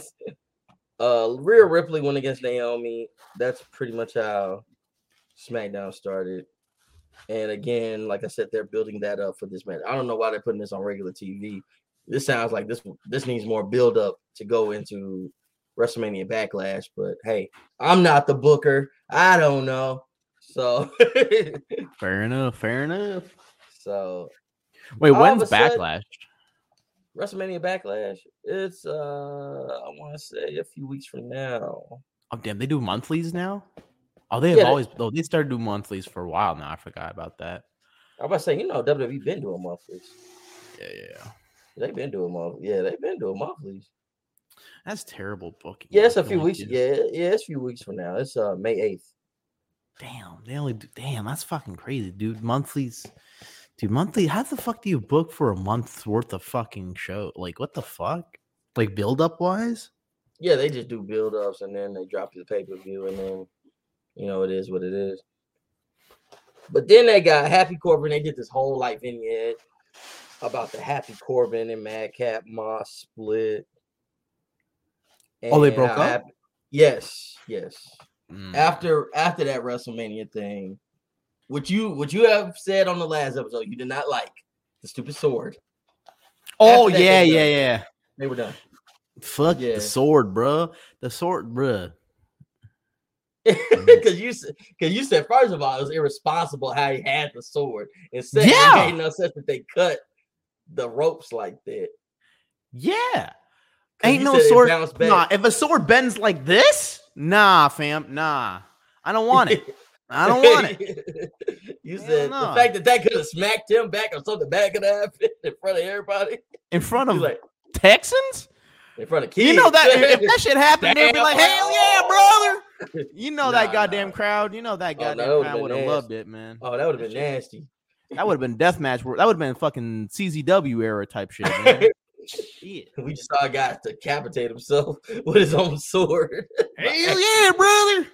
uh, Rhea Ripley went against Naomi. That's pretty much how SmackDown started. And again, like I said, they're building that up for this match. I don't know why they're putting this on regular TV. This sounds like this this needs more build up to go into WrestleMania Backlash. But hey, I'm not the booker. I don't know. So Fair enough. Fair enough. so Wait, when's a sudden- backlash? WrestleMania Backlash. It's uh I want to say a few weeks from now. Oh damn, they do monthlies now. Oh, they have Yeah, always. Oh, they started doing monthlies for a while now. I forgot about that. I'm about to say, you know, WWE been doing monthlies. Yeah, yeah. They've been doing monthlies. Yeah, they've been doing monthlies. That's terrible booking. Yeah, it's a few weeks. Yeah, yeah, it's a few weeks from now. It's uh May 8th. Damn, they only do. Damn, that's fucking crazy, dude. Monthlies, dude. Monthly. How the fuck do you book for a month's worth of fucking show? Like, what the fuck? Like build up wise? Yeah, they just do build ups and then they drop the pay per view and then you know it is what it is. But then they got Happy Corbin. They did this whole like vignette about the Happy Corbin and Madcap Moss split. Oh, they broke up? Happy- yes, yes. Mm. After after that WrestleMania thing, which you what you have said on the last episode, you did not like the stupid sword. oh after yeah, yeah, done. yeah. They were done. Fuck Yeah. the sword, bro. The sword, bro. Because you said, because you said first of all, it was irresponsible how he had the sword, and second, Yeah. it made no sense that they cut the ropes like that. Yeah. Ain't no sword. Nah, if a sword bends like this, nah, fam, nah. I don't want it. I don't want it. you Hell said no. the fact that that could have smacked him back or something back could have happened in front of everybody. In front of like Texans? in front of kids. You know that if that shit happened, they'd be like, "Hell yeah, brother!" You know that goddamn nah. crowd. You know that Oh, goddamn that would've crowd would have loved it, man. oh, that would have been nasty. That would have been death match. That would have been fucking CZW era type shit. Man. shit. we just saw a guy decapitate himself with his own sword. Hell yeah, brother.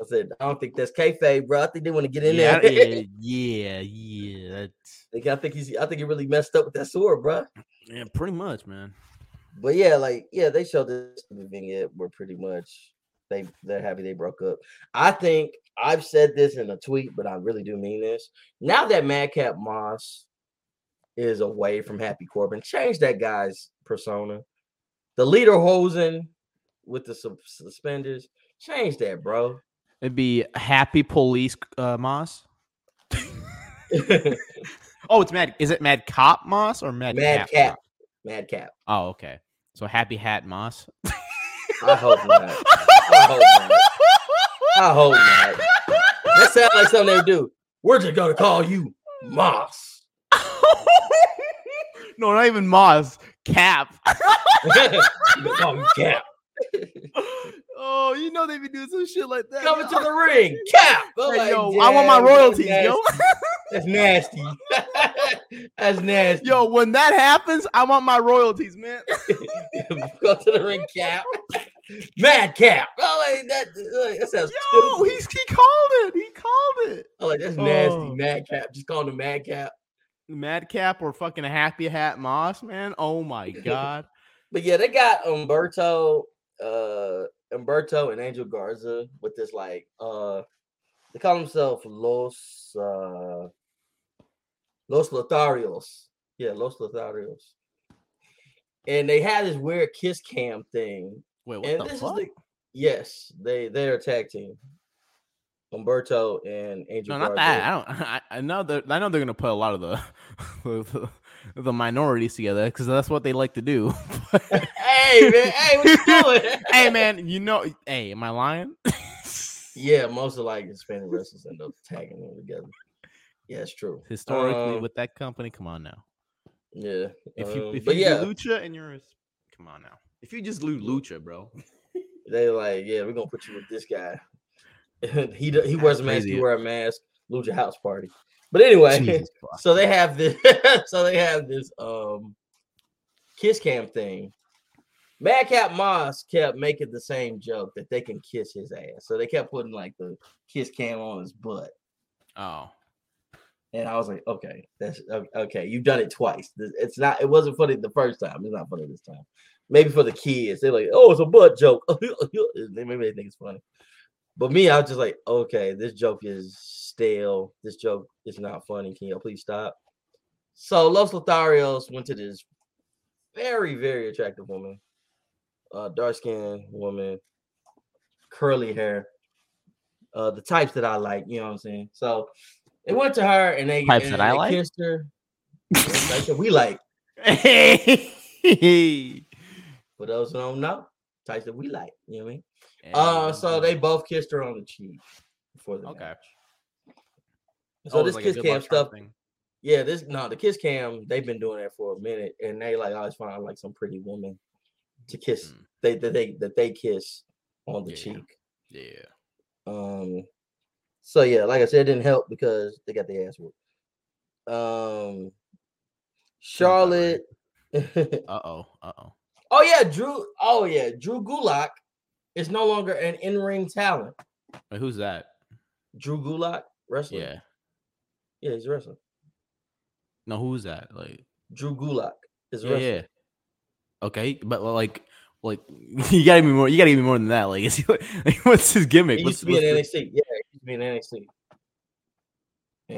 I said, I don't think that's kayfabe, bro. I think they want to get in Yeah, there. yeah, yeah, yeah. That's Like, I think he's, I think he really messed up with that sword, bro. yeah, pretty much, man. But yeah, like, yeah, they showed this vignette where pretty much they they're happy they broke up. I think I've said this in a tweet, but I really do mean this. Now that Madcap Moss is away from Happy Corbin, change that guy's persona. The lederhosen with the sus- suspenders, change that, bro. It'd be happy police uh, Moss. Oh, it's Mad. Is it Mad Cop Moss or Mad, Mad Cap? Cap. Moss? Madcap. Oh, okay. So Happy Hat Moss. I hope not. I hope not. I hope not. That sounds like something they would do. We're just gonna call you Moss. no, not even Moss. Cap. Call Cap. oh, you know they be doing some shit like that. Coming yo. to the ring, Cap. I'm Hey, like, yo, I want my "Damn, that's royalties, yo. That's nasty. that's nasty. Yo, when that happens, I want my royalties, man. go to the ring, Cap. Mad Cap. Oh, like, that, like, that sounds Yo, stupid. he's he called it. He called it. I'm like, that's nasty. Oh. Mad Cap. Just call him madcap. Madcap or fucking Happy Hat Moss, man. Oh my god. But yeah, they got Umberto, uh, Umberto and Angel Garza with this like uh, they call themselves Los uh, Los Lotharios. Yeah, Los Lotharios. And they had this weird kiss cam thing. Wait, what and the fuck? the yes, they they're a tag team. Umberto and Angel. No, not Garza. that. I don't. I, I know that. I know they're gonna put a lot of the the, the minorities together because that's what they like to do. hey man, hey, what you doing? hey man, you know. Hey, am I lying? Yeah, most of like Hispanic wrestlers end up tagging them together. Yeah, it's true. Historically, Um, with that company, come on now. Yeah, If you um, if you yeah, lucha and you're, a- come on now. If you just do lucha, bro. they like, yeah, we're gonna put you with this guy. he he wears a mask, you wear a mask. Lucha house party. But anyway, so they have this. so they have this um kiss cam thing. Madcap Moss kept making the same joke that they can kiss his ass. So they kept putting like the kiss cam on his butt. Oh, And I was like, okay, that's okay. You've done it twice. It's not. It wasn't funny the first time. It's not funny this time. Maybe for the kids, they're like, oh, it's a butt joke. They- Maybe they think it's funny. But me, I was just like, okay, this joke is stale. This joke is not funny. Can you please stop? So Los Lotharios went to this very, very attractive woman, uh, dark skinned woman, curly hair, uh, the types that I like. You know what I'm saying? So they went to her and they Types and that I like? kissed her. Types that we like. For those who don't know, types that we like. You know what I mean? Uh, so they both kissed her on the cheek before the Okay. match. Oh, So was this like kiss cam stuff, thing. yeah, this no, the kiss cam, they've been doing that for a minute, and they like always find like some pretty woman to kiss. Mm. They that they that they kiss on the Yeah. cheek. Yeah. Um, so yeah, like I said, it didn't help because they got their ass whooped. Um, Charlotte. Uh oh. Uh oh. Oh yeah, Drew. Oh yeah, Drew Gulak is no longer an in-ring talent. Wait, who's that? Drew Gulak, wrestler. Yeah. yeah, he's a wrestler. No, who's that? Like, Drew Gulak is a yeah, wrestler. yeah. Okay, but like, like you gotta be more. You gotta be more than that. Like, is he, like what's his gimmick? He What's, used to be in what's NXT. Yeah, he used to be in NXT.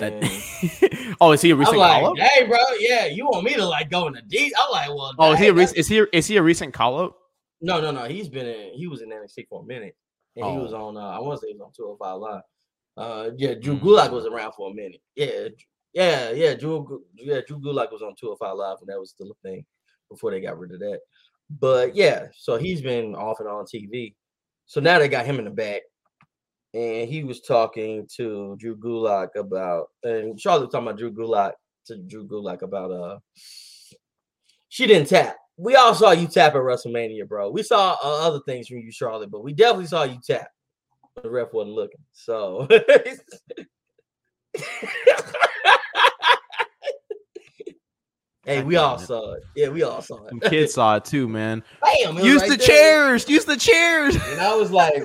That- oh, is he a recent like, call up? hey, bro, yeah, you want me to like go into deep? I'm like, well, Oh, is he a recent? Is he is he a recent call up? No, no, no. He's been in. He was in NXT for a minute, and he was Oh. on. Uh, I want to say he was on 205 Live. Uh, yeah, Drew Mm. Gulak was around for a minute. Yeah, yeah, yeah. Drew, yeah, Drew Gulak was on 205 Live, and that was still a thing before they got rid of that. But yeah, so he's been off and on TV. So now they got him in the back, and he was talking to Drew Gulak about, and Charlotte was talking about Drew Gulak to Drew Gulak about uh, she didn't tap. We all saw you tap at WrestleMania, bro. We saw uh, other things from you, Charlotte, but we definitely saw you tap. The ref wasn't looking, so. hey, we all saw it. Yeah, we all saw Some it. kids saw it too, man. Bam! Use right the there. chairs. Use the chairs. And I was like,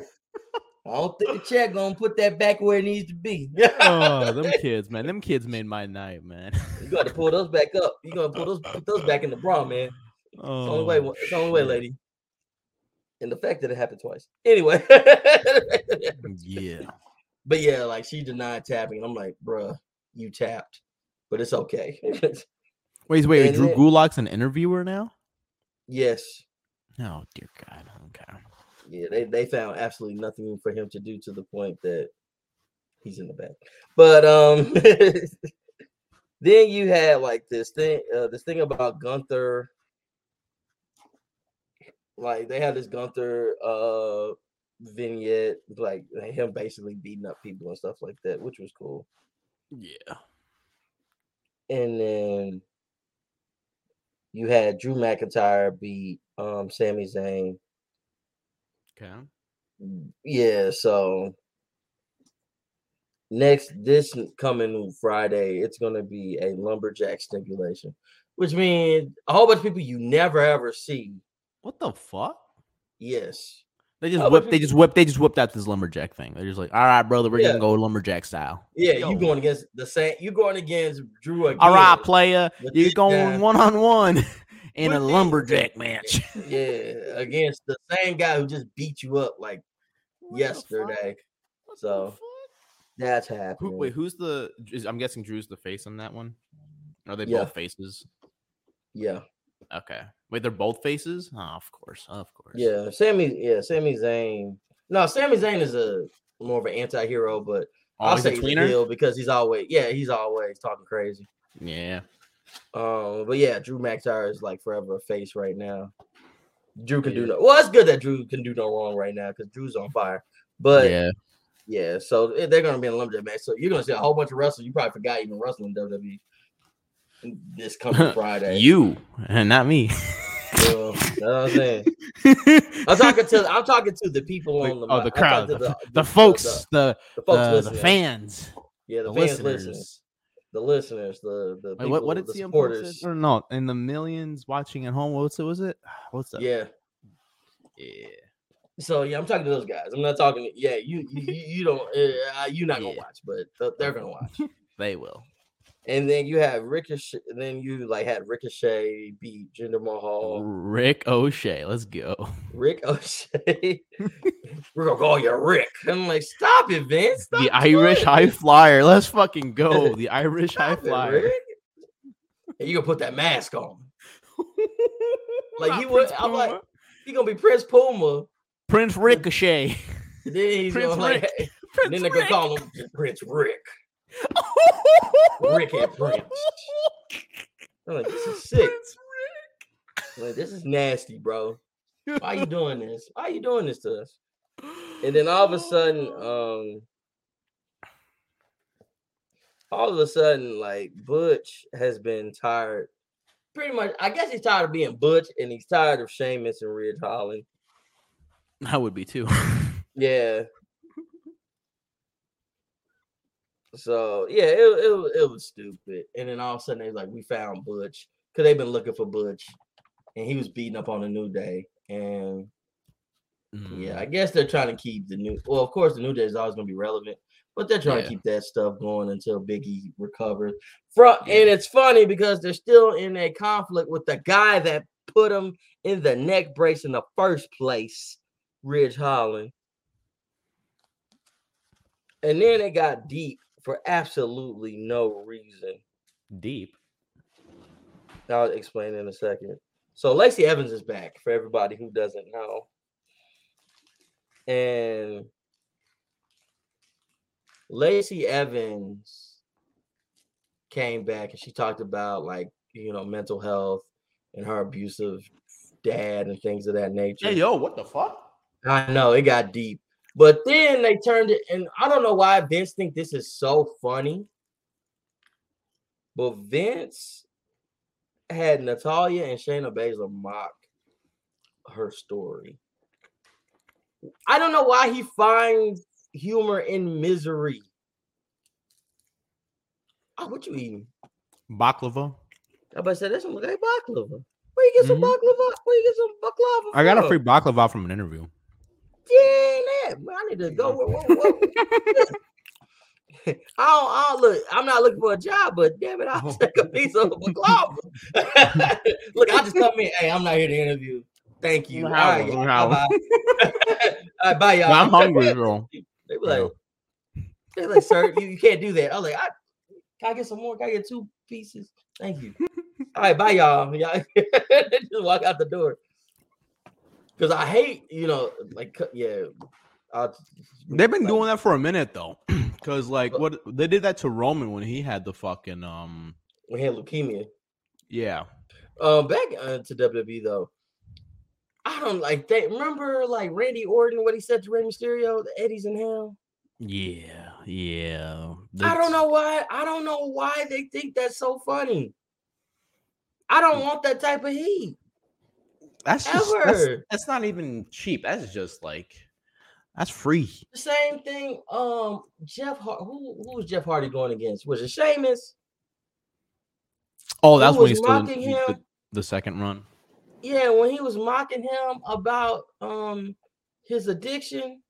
I don't think the chair gonna put that back where it needs to be. oh, them kids, man. Them kids made my night, man. you got to pull those back up. You gotta pull those put those back in the bra, man. It's oh, only way. Oh, It's only way, lady. And the fact that it happened twice. Anyway. Yeah. but yeah, like she denied tapping. And I'm like, bruh, you tapped. But it's okay. Wait, wait. Drew then- Gulak's an interviewer now. yes. Oh dear God. Okay. Yeah, they, they found absolutely nothing for him to do to the point that he's in the back. But um then you had like this thing, uh, this thing about Gunther. Like they had this Gunther uh vignette, like him basically beating up people and stuff like that, which was cool. Yeah. And then you had Drew McIntyre beat um Sami Zayn. Okay. Mm, yeah, so next this coming Friday, it's gonna be a lumberjack stipulation, which means a whole bunch of people you never ever see. What the fuck? Yes. They just whipped. They just whipped. They just whipped out this lumberjack thing. They're just like, all right, brother, we're Yeah. gonna go lumberjack style. Yeah, Yo. you going against the same you going against Drew again. All right, player, you're going one on one in a With this- lumberjack match. Yeah, against the same guy who just beat you up like What yesterday. So, fuck? That's Who, happening. wait, who's the? Is, I'm guessing Drew's the face on that one. Are they Yeah. both faces? Yeah, Okay. Wait, they're both faces? Oh, of course. Of course. yeah. Sami, yeah, Sami Zayn. No, Sami Zayn is a more of an anti-hero, but oh, I'll Always say a he's a tweener? heel because he's always, yeah, he's always talking crazy. Yeah. Um, but yeah, Drew McIntyre is like forever a face right now. Drew can do no. Well, it's good that Drew can do no wrong right now because Drew's on fire. But yeah. yeah. so eh, they're gonna be in a limited match. So you're gonna see a whole bunch of wrestlers you probably forgot even wrestling WWE this coming Friday. You and not me. So, that's what I'm saying. I'm talking to I'm talking to the people The- on the oh, the crowd, to the, the folks, the the, the, folks the, fans, yeah, the, the fans listeners. listening, the listeners, the the Wait, people, what what did the CM supporters. Or no, and the millions watching at home. What's it? Was it? What's that? Yeah. Yeah. So yeah, I'm talking to those guys. I'm not talking. Yeah, you you, you don't. Uh, you're not gonna watch, but they're gonna watch. They will. And then you have Ricochet. Then you like had Ricochet beat Jinder Mahal. Rick O'Shea. Let's go. Rick O'Shea. We're gonna call you Rick. I'm like, stop it, Vince. Stop the Irish High. Flyer. Let's fucking go. The Irish High it, Flyer. And you gonna put that mask on. Like, Not he would- Prince I'm like- He gonna be Prince Puma. Prince Ricochet. Then he's Prince gonna like, Rick. and Prince then they're gonna call him Prince Rick. Rick and Prince. I'm like, this is sick. Prince Like, this is nasty, bro. Rick. Why you doing this? Why you doing this to us? And then all of a sudden, um, all of a sudden, like Butch has been tired. Pretty much, I guess he's tired of being Butch, and he's tired of Sheamus and Ridge Holland. I would be too. Yeah. So yeah, it, it, it was stupid. And then all of a sudden they was like, we found Butch because they've been looking for Butch, and he was beating up on the New Day. And yeah, I Mm, guess they're trying to keep the new. Well, of course, the New Day is always going to be relevant, but they're trying Yeah. to keep that stuff going until Biggie recovers. From Yeah. and it's funny because they're still in a conflict with the guy that put him in the neck brace in the first place, Ridge Holland. And then it got deep for absolutely no reason. deep. I'll explain in a second. So Lacey Evans is back for everybody who doesn't know. And Lacey Evans came back and she talked about like, you know, mental health and her abusive dad and things of that nature. Hey yo, what the fuck? I know it got deep. But then they turned it, and I don't know why Vince think this is so funny. But Vince had Natalya and Shayna Baszler mock her story. I don't know why he finds humor in misery. Oh, what you eating? Baklava. I about to say that some like baklava. Where you get some Mhm. baklava? Where you get some baklava? I got a free baklava from an interview. Yeah, man, I need to go. Where, where, where- I don't, I don't look. I'm not looking for a job, but damn it, I'll take a piece of baklava. look, I just come in. Hey, I'm not here to interview. Thank you. You All right, y'all. Bye-bye. All right, bye, y'all. I'm hungry, bro. They be like, they like, sir, you, you can't do that. I was like, I, can I get some more? Can I get two pieces? Thank you. All right, bye, y'all. Y'all just walk out the door. Because I hate, you know, like, yeah. I'll- They've been like, doing that for a minute though, because like what they did that to Roman when he had the fucking um We had leukemia. yeah Um, back uh, to WWE though, I don't like that. Remember, like Randy Orton, what he said to Rey Mysterio, the Eddie's in hell. yeah yeah. I don't know why. I don't know why they think that's so funny. I don't want that type of heat. That's just that's, Ever. that's not even cheap. That's just like that's free. The same thing. Um, Jeff, Har- who who was Jeff Hardy going against? Was it Sheamus? Oh, Who that's when was he's still mocking the, him? the, the second run. Yeah, when he was mocking him about um his addiction.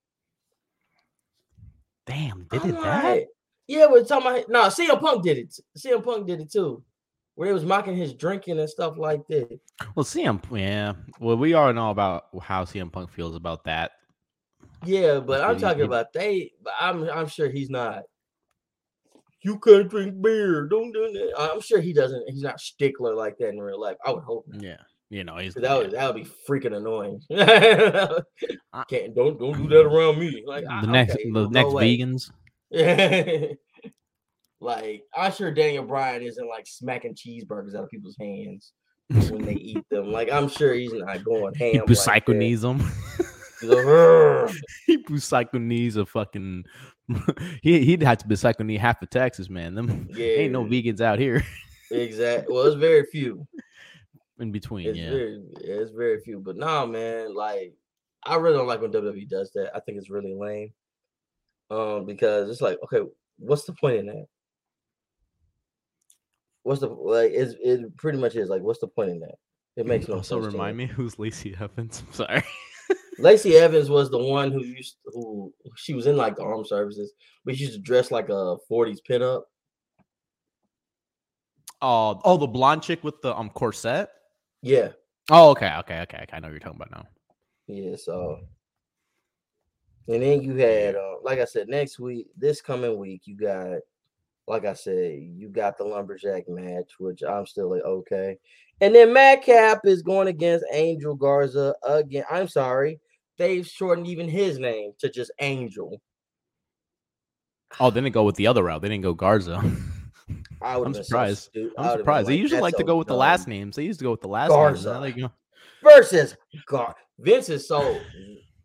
Damn, they I'm did that. Yeah, we're talking about no. CM Punk did it. CM Punk did it too, where they was mocking his drinking and stuff like that. Well, CM, yeah. Well, we all know about how CM Punk feels about that. Yeah, but I'm talking about they. But I'm I'm sure he's not. you can't drink beer. Don't do that. I'm sure he doesn't. He's not stickler like that in real life. I would hope. Not. Yeah, you know he's That would yeah. that would be freaking annoying. I- Can't don't don't do that around me. Like the I- next okay, the no next way. vegans. like I'm sure Daniel Bryan isn't like smacking cheeseburgers out of people's hands when they eat them. Like I'm sure he's not going ham. He like that. psychonese them. He's like, "Rrr." he psychonese a fucking. he he'd have to psychonese half of Texas, man. Them yeah, ain't no vegans out here exactly. Well, it's very few. in between. It's yeah, very it's very few. But nah, man, like I really don't like when WWE does that. I think it's really lame. Um, because it's like, okay, what's the point in that? What's the like? It's, it pretty much is like, what's the point in that? It makes no also sense. to remind me who's Lacey Evans. I'm sorry. Lacey Evans was the one who used who she was in like the armed services, but she used to dress like a 40s pinup. Oh, oh, the blonde chick with the um corset. Yeah, Oh, okay, okay, okay. okay. I know what you're talking about now. yeah. So, and then you had, uh, like I said, next week, this coming week, you got, like I said, you got the lumberjack match, which I'm still like okay, and then Madcap is going against Angel Garza again. I'm sorry, they've shortened even his name to just Angel. Oh, they didn't go with the other route. They didn't go Garza. I I'm surprised. I'm surprised. They usually like to go with the last names. They used to go with the last names. Garza. go- versus Gar. Vince is so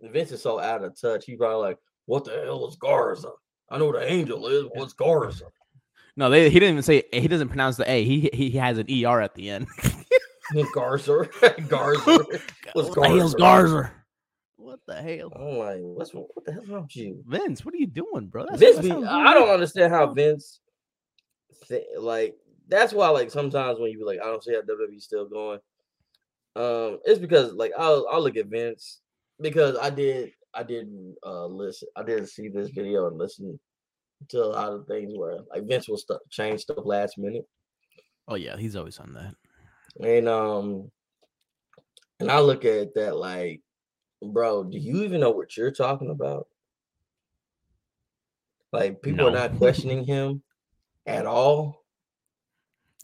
Vince is so out of touch. He probably like, what the hell is Garza? I know what the angel is. What's Garza? No, they he didn't even say he doesn't pronounce the A. He he, he has an ER at the end. Garza. Garzer. What's what the hell's? Garza? What the hell? I'm like, what's what the hell's wrong with you? Vince, what are you doing, bro? That's, Vince, that I don't understand how Vince, thi- like, that's why, like, sometimes when you be like, I don't see how WWE's still going. Um, it's because like I'll I'll look at Vince because I did I did uh listen I didn't see this video and listen to a lot of things where like Vince will change stuff last minute. Oh yeah, he's always on that. and um and I look at that like bro do you even know what you're talking about? Like people are not questioning him at all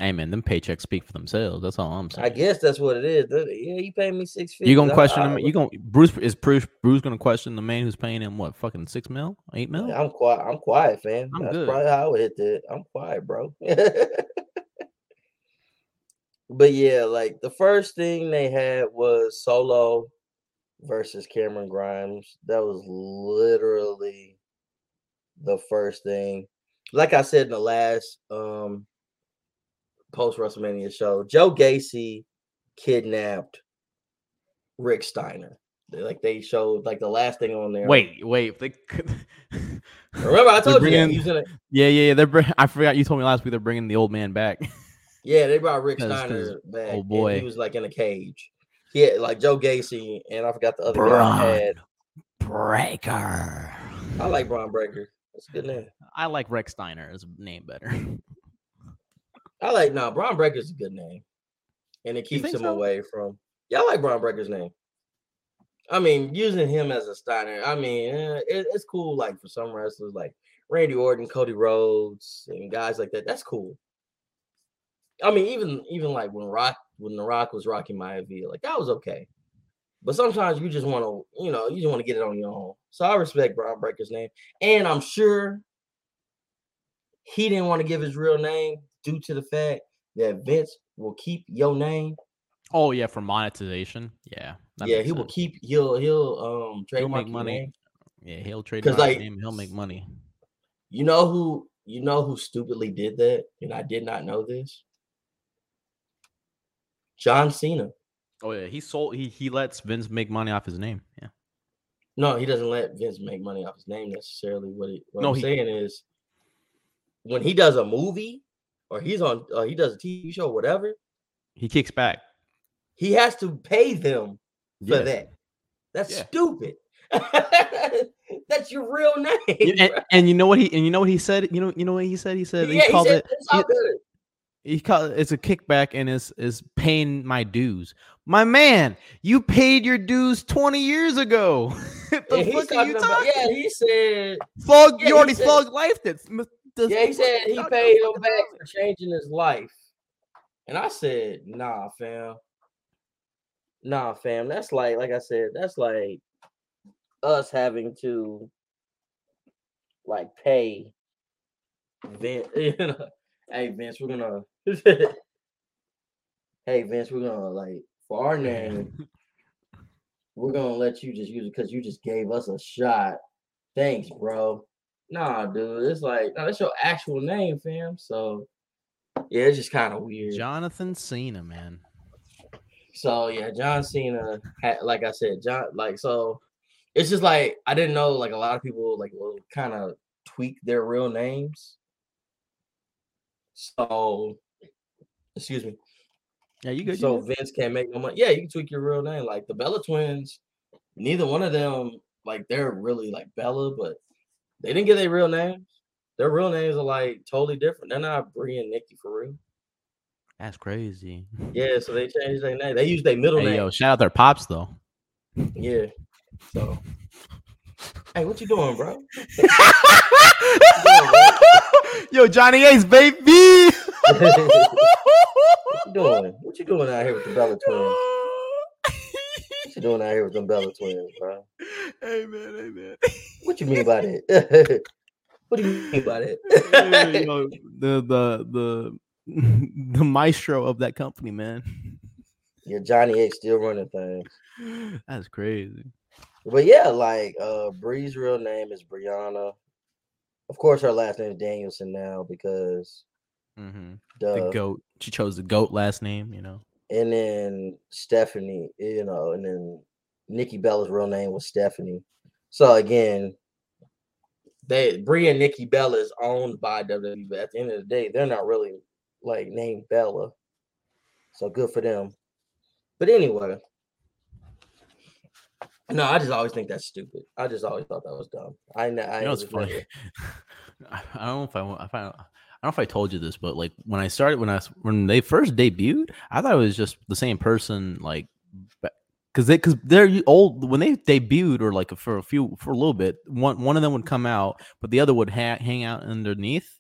Hey man, them paychecks speak for themselves. That's all I'm saying. I guess that's what it is yeah he paid me six fifty you gonna question him? You gonna Bruce is Bruce Bruce gonna question the man who's paying him what fucking six mil, eight mil? I'm quiet. I'm quiet, fam. I'm That's good. probably how I would hit that. I'm quiet, bro. but yeah, like the first thing they had was Solo versus Cameron Grimes. That was literally the first thing. Like I said in the last um post WrestleMania show, Joe Gacy kidnapped Rick Steiner. They- Like they showed like the last thing on there. Wait, wait. They could... remember I told you bringing- that. He's in a, yeah, yeah, yeah. They're. Bring... I forgot you told me last week they're bringing the old man back. Yeah, they brought Rick 'Cause- 'cause- Steiner back. oh and boy. he was like in a cage. Yeah, like Joe Gacy, and I forgot the other guy Bron. had. Breakker. I like Bron Breakker. That's a good name. I like Rechsteiner as a name better. I like no Bron Breakker's a good name, and it keeps him so? away from. Yeah, I like Bron Breakker's name. I mean, using him as a Steiner. I mean, eh, it, it's cool. Like for some wrestlers, like Randy Orton, Cody Rhodes, and guys like that. That's cool. I mean, even even like when Rock when The Rock was rocking Maivia, like that was okay. But sometimes you just want to, you know, you just want to get it on your own. So I respect Bron Breakker's name, and I'm sure he didn't want to give his real name due to the fact that Vince will keep your name. oh yeah, for monetization. Yeah. yeah, he will keep. He'll he'll um He'll trademark make money. name. Yeah, he'll trade like, name. He'll make money. You know who? You know who stupidly did that, and I did not know this. John Cena. Oh yeah, he sold. He he lets Vince make money off his name. Yeah. No, he doesn't let Vince make money off his name necessarily. What, he, what No, I'm he- saying is, when he does a movie or he's on, uh, he does a TV show, whatever, He kicks back. he has to pay them for Yeah. that. That's Yeah. stupid. That's your real name. And, and you know what he and you know what he said. You know you know what he said. He said yeah, he called said it. he-. He called it's a kickback and is is paying my dues. My man, you paid your dues twenty years ago. the he's fuck are you talking about, yeah, he said Thug, yeah, you already said- thug lifed this Yeah, he said he paid him back for changing his life. And I said, nah, fam. Nah, fam. That's like, like I said, that's like us having to like pay Vince. You know, hey Vince, we're gonna Hey Vince, we're gonna like for our name, we're gonna let you just use it because you just gave us a shot. Thanks, bro. Nah, dude. It's like, no, that's your actual name, fam. So yeah, it's just kind of weird. Jonathan Cena, man. So yeah, John Cena had, like I said, John, like so, it's just like I didn't know like a lot of people like will kind of tweak their real names. So, excuse me. Yeah, you good? so you good? Vince can't make no money. Yeah, you can tweak your real name. Like the Bella twins, neither one of them like they're really like Bella, but they didn't get their real names. Their real names are like totally different. They're not Brie and Nikki for real. That's crazy. Yeah, so they changed their name. They used their middle Hey, name. yo, shout out their pops though. Yeah. So, hey, what you doing, bro? yo, Johnny Ace, baby. what you doing? What you doing out here with the Bella twins? You doing out here with them Bella twins, bro? Amen, amen. hey man. What you mean by that? what do you mean by that? the the the the maestro of that company, man. Your Johnny Ace still running things. That's crazy. But yeah, like uh Brie's real name is Brianna. Of course, her last name is Danielson now because hmm duh. The goat. She chose the goat last name. You know. And then Stephanie, eh, you know, and then Nikki Bella's real name was Stephanie. So again, they Brie and Nikki Bella is owned by WWE, but at the end of the day, they're not really like named Bella. So good for them. But anyway. No, I just always think that's stupid. I just always thought that was dumb. I know. I You know it's funny? I don't know if I, wa- I find I don't know if I told you this, but like when I started when I when they first debuted, I thought it was just the same person, like because they because they're old when they debuted or like for a few for a little bit. One one of them would come out, but the other would ha- hang out underneath.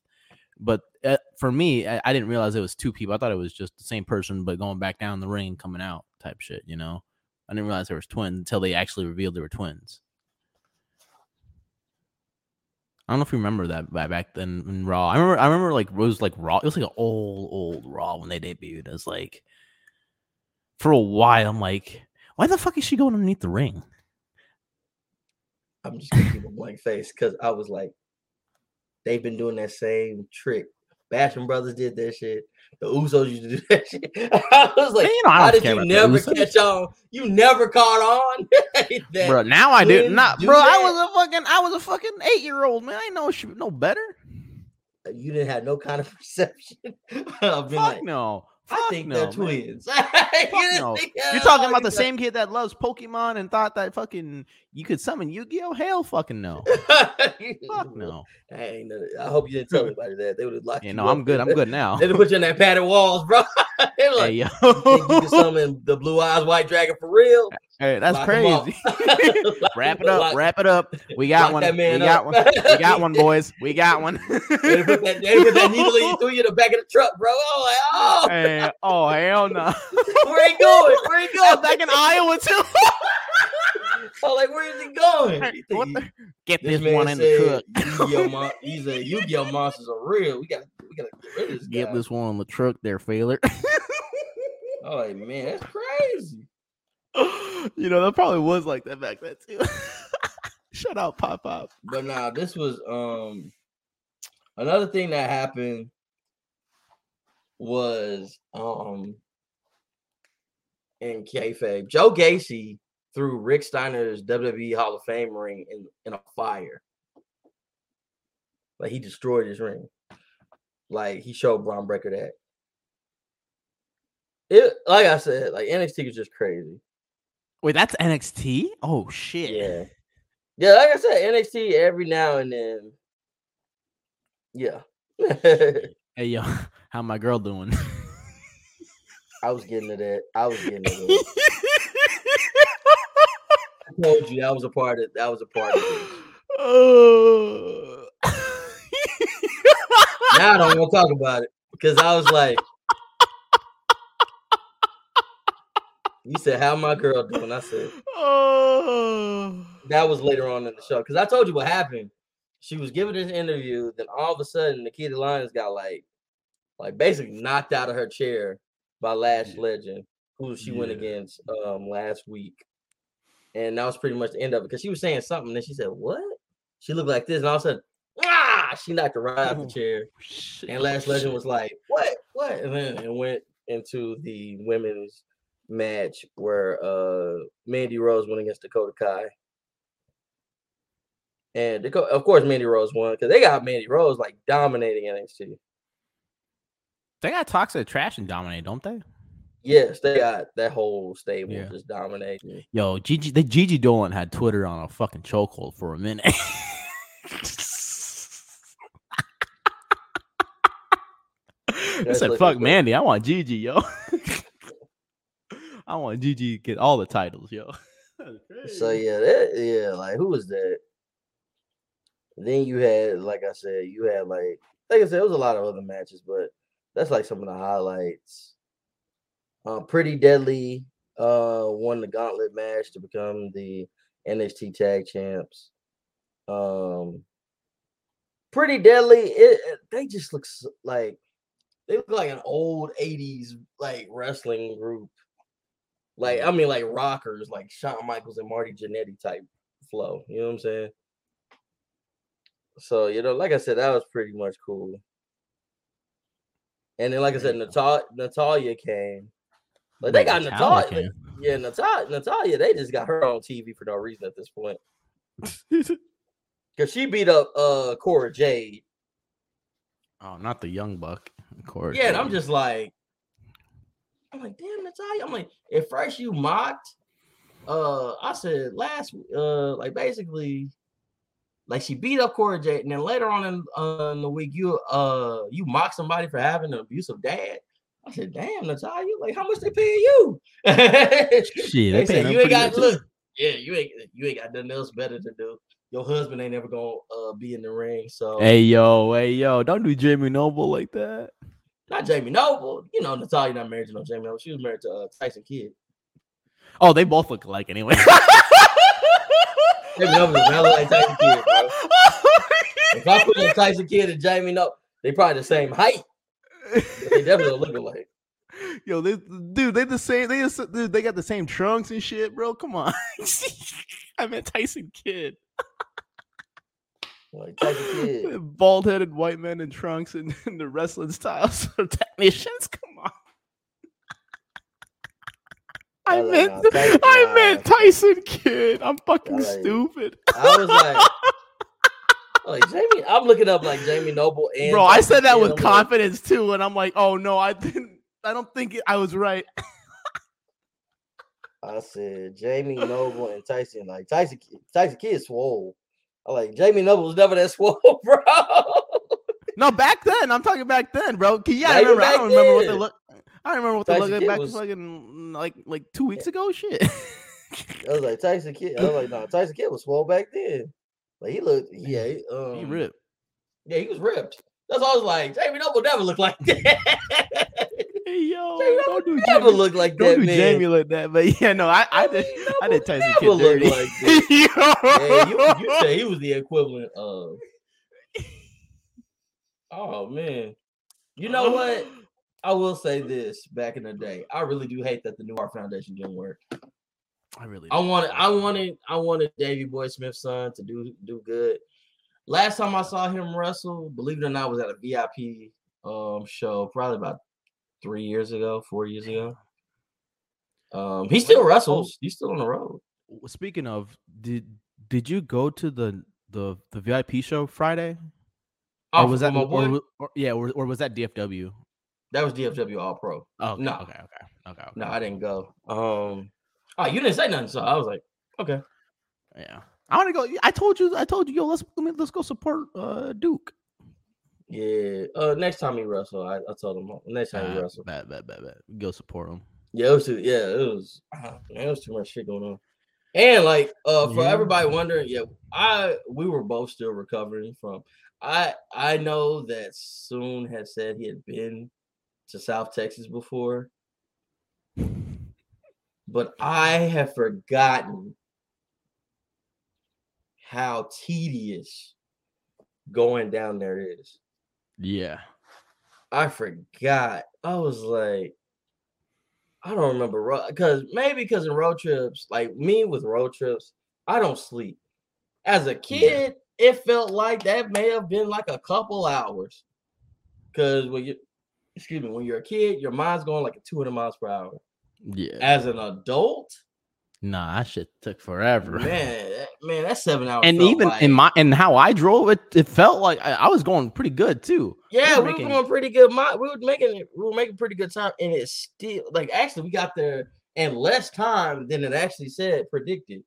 But uh, for me, I, I didn't realize it was two people. I thought it was just the same person, but going back down the ring, coming out type shit. You know, I didn't realize there was twins until they actually revealed they were twins. I don't know if you remember that ba- back then in Raw. I remember I remember like was like Raw. It was like an old, old Raw when they debuted. It was like for a while, I'm like, why the fuck is she going underneath the ring? I'm just gonna keep a blank face because I was like, they've been doing that same trick. Basham Brothers did that shit. The Usos used to do that shit. I was like, Man, you know, how did you never catch on? You never caught on. that Bro, now I do not do bro. I was a fucking I was a fucking eight year old man. I ain't know no better. You didn't have no kind of perception. I've been Fuck like, no. I think no, they're twins. You no. You're talking about the same kid that loves Pokemon and thought that fucking you could summon Yu-Gi-Oh! Hell fucking no. Fuck no. I. I hope you didn't tell anybody that. They would have locked Yeah, you no, up. I'm good. I'm good now. They done put you in that padded walls, bro. they were like, Hey yo. think you can summon the blue eyes white dragon for real? Hey, that's Lock up. crazy. Wrap it up. lock- wrap it up. We got one. We man got one. We got one, boys. We got one. They put that, they put that needle in you in the back of the truck, bro. Oh, like, oh, Hey, oh hell no! where he going? Where he going? Back in Iowa too. Oh, like, where is he going? Hey, the- Get this this, one in the said truck. Yu-Gi-Oh! Mon- he's a Yu-Gi-Oh! monsters are real. We got, we got to get rid of this Get guy. this one on the truck, there, failure. Oh, man, that's crazy. you know that probably was like that back then too. Shut out, pop pop. But now this was um another thing that happened was um in kayfabe. Joe Gacy threw Rick Steiner's WWE Hall of Fame ring in, in a fire. Like he destroyed his ring. Like he showed Bron Breakker that. It like I said, like NXT was just crazy. Wait, that's NXT. Oh shit. Yeah. Yeah, like I said, NXT every now and then. Yeah. Hey yo, how my girl doing? I was getting to that. I was getting to that. I told you that was a part of that was a part of it. Oh. now I don't want to talk about it because I was like, you said, "How my girl doing?" I said, Oh. that was later on in the show because I told you what happened. She was giving this interview, then all of a sudden Nikita Lyons got like, like basically knocked out of her chair by Lash Yeah. Legend, who she went against um last week, and that was pretty much the end of it because she was saying something, and then she said, "What?" She looked like this, and all of a sudden, ah, she knocked her right out the Oh, chair, Shit. and Lash Legend was like, "What? What?" And then it went into the women's match where uh Mandy Rose went against Dakota Kai. And Dakota, of course, Mandy Rose won because they got Mandy Rose like dominating NXT. They got Toxic Attraction dominate, don't they? Yes, they got that whole stable Yeah. just dominating. Yo, Gigi, the Gigi Dolin had Twitter on a fucking chokehold for a minute. I said, "Fuck. Mandy, I want Gigi, yo. I want Gigi to get all the titles, yo." So yeah, that, yeah, like who was that? Then you had, like I said, you had like, like I said, it was a lot of other matches, but that's like some of the highlights. Uh, Pretty Deadly uh won the gauntlet match to become the NXT Tag Champs. Um, Pretty Deadly, it, it- they just look s- like they look like an old '80s like wrestling group. Like I mean, like rockers, like Shawn Michaels and Marty Jannetty type flow. You know what I'm saying? So you know, like I said, that was pretty much cool. And then, like I said, Natal- Natalya came. But they got Natalya Natalya. yeah, Natalya, Natalya. They just got her on TV for no reason at this point because she beat up uh Cora Jade. oh, not the young buck, of course. Yeah, and I'm just like, I'm like, damn, Natalya. I'm like, at first you mocked. Uh, I said last, uh, like basically, like she beat up Cora Jade, and then later on in, uh, in the week, you uh, you mock somebody for having an abusive dad. I said, damn, Natalya, like how much they paying you? Shit, they said you ain't got too. look, yeah, you ain't you ain't got nothing else better to do. Your husband ain't never gonna uh, be in the ring, so Hey yo, hey yo, don't do Jamie Noble like that. Not Jamie Noble. You know, Natalya not married to no Jamie Noble. She was married to uh, Tyson Kidd. Oh, they both look alike anyway. Jamie Noble not like Tyson Kidd, bro. If I put in Tyson Kidd and Jamie Noble, they probably the same height, they definitely look alike. Yo, they, dude, they the same. They just, dude, they got the same trunks and shit, bro. Come on. I meant Tyson Kidd, Like bald headed white men in trunks and, and the wrestling styles for technicians. Come on. I like, meant, Tyson- I nah. meant Tyson Kidd. I'm fucking like- stupid, I was like, like Jamie. I'm looking up like Jamie Noble and bro. I said that Kidd. with I'm like, confidence too, and I'm like, oh no, I didn't. I don't think it, I was right. I said Jamie Noble and Tyson. Like Tyson, Tyson Kidd swole. I like Jamie Noble was never that swole, bro. No, back then. I'm talking back then, bro. Yeah, I remember. I don't remember what they look. I remember what they looked like back was- fucking like like two weeks ago. Shit. I was like Tyson Kidd. I was like, no, Tyson Kidd was swole back then. Like he looked, yeah, he, um, he ripped. yeah, he was ripped. That's why I was like, Jamie Noble never looked like that. Hey yo, Jamie don't do never Jamie. looked like Don't that, do man. Jamie like that. But yeah, no, I I did. I did Tyson never Kidd dirty. like that. Yeah, you, Yo. you said he was the equivalent of. Oh man, you know what? I will say this: back in the day, I really do hate that the New Hart Foundation didn't work. I really. I don't. wanted, I wanted, I wanted Davy Boy Smith's son to do do good. Last time I saw him wrestle, believe it or not, was at a VIP um show, probably about three years ago, four years ago. Um, he still wrestles. He's still on the road. Speaking of, did did you go to the the the VIP show Friday? Oh, or was that my or, or- yeah, or, or was that DFW? that was DFW All Pro. Oh, okay, No. okay, okay, okay. okay. No, I didn't go. Um, oh, you didn't say nothing, so I was like, okay. Yeah, I want to go. I told you. I told you. Yo, let's let's go support uh Duke. Yeah. Uh, next time he wrestle, I, I told him next time he Uh, wrestle. bad, bad, bad, bad. Go support him. Yeah, it was too. Yeah, it was. ah, Man, it was too much shit going on. And like, uh, for Yeah. everybody wondering, yeah, I we were both still recovering from. I I know that Soon had said he had been to South Texas before, but I have forgotten how tedious going down there is. Yeah. I forgot. I was like, I don't remember because maybe because in road trips, like me with road trips, I don't sleep. As a kid, yeah. it felt like that may have been like a couple hours. Because when you, excuse me, when you're a kid, your mind's going like 200 miles per hour. Yeah. As an adult, Nah, that shit took forever. Man, that, man, that's seven hours. And even like, in my and how I drove it, it felt like I, I was going pretty good too. Yeah, we were, going pretty good. My, we were making it, we were making pretty good time, and it's still like actually we got there in less time than it actually said predicted.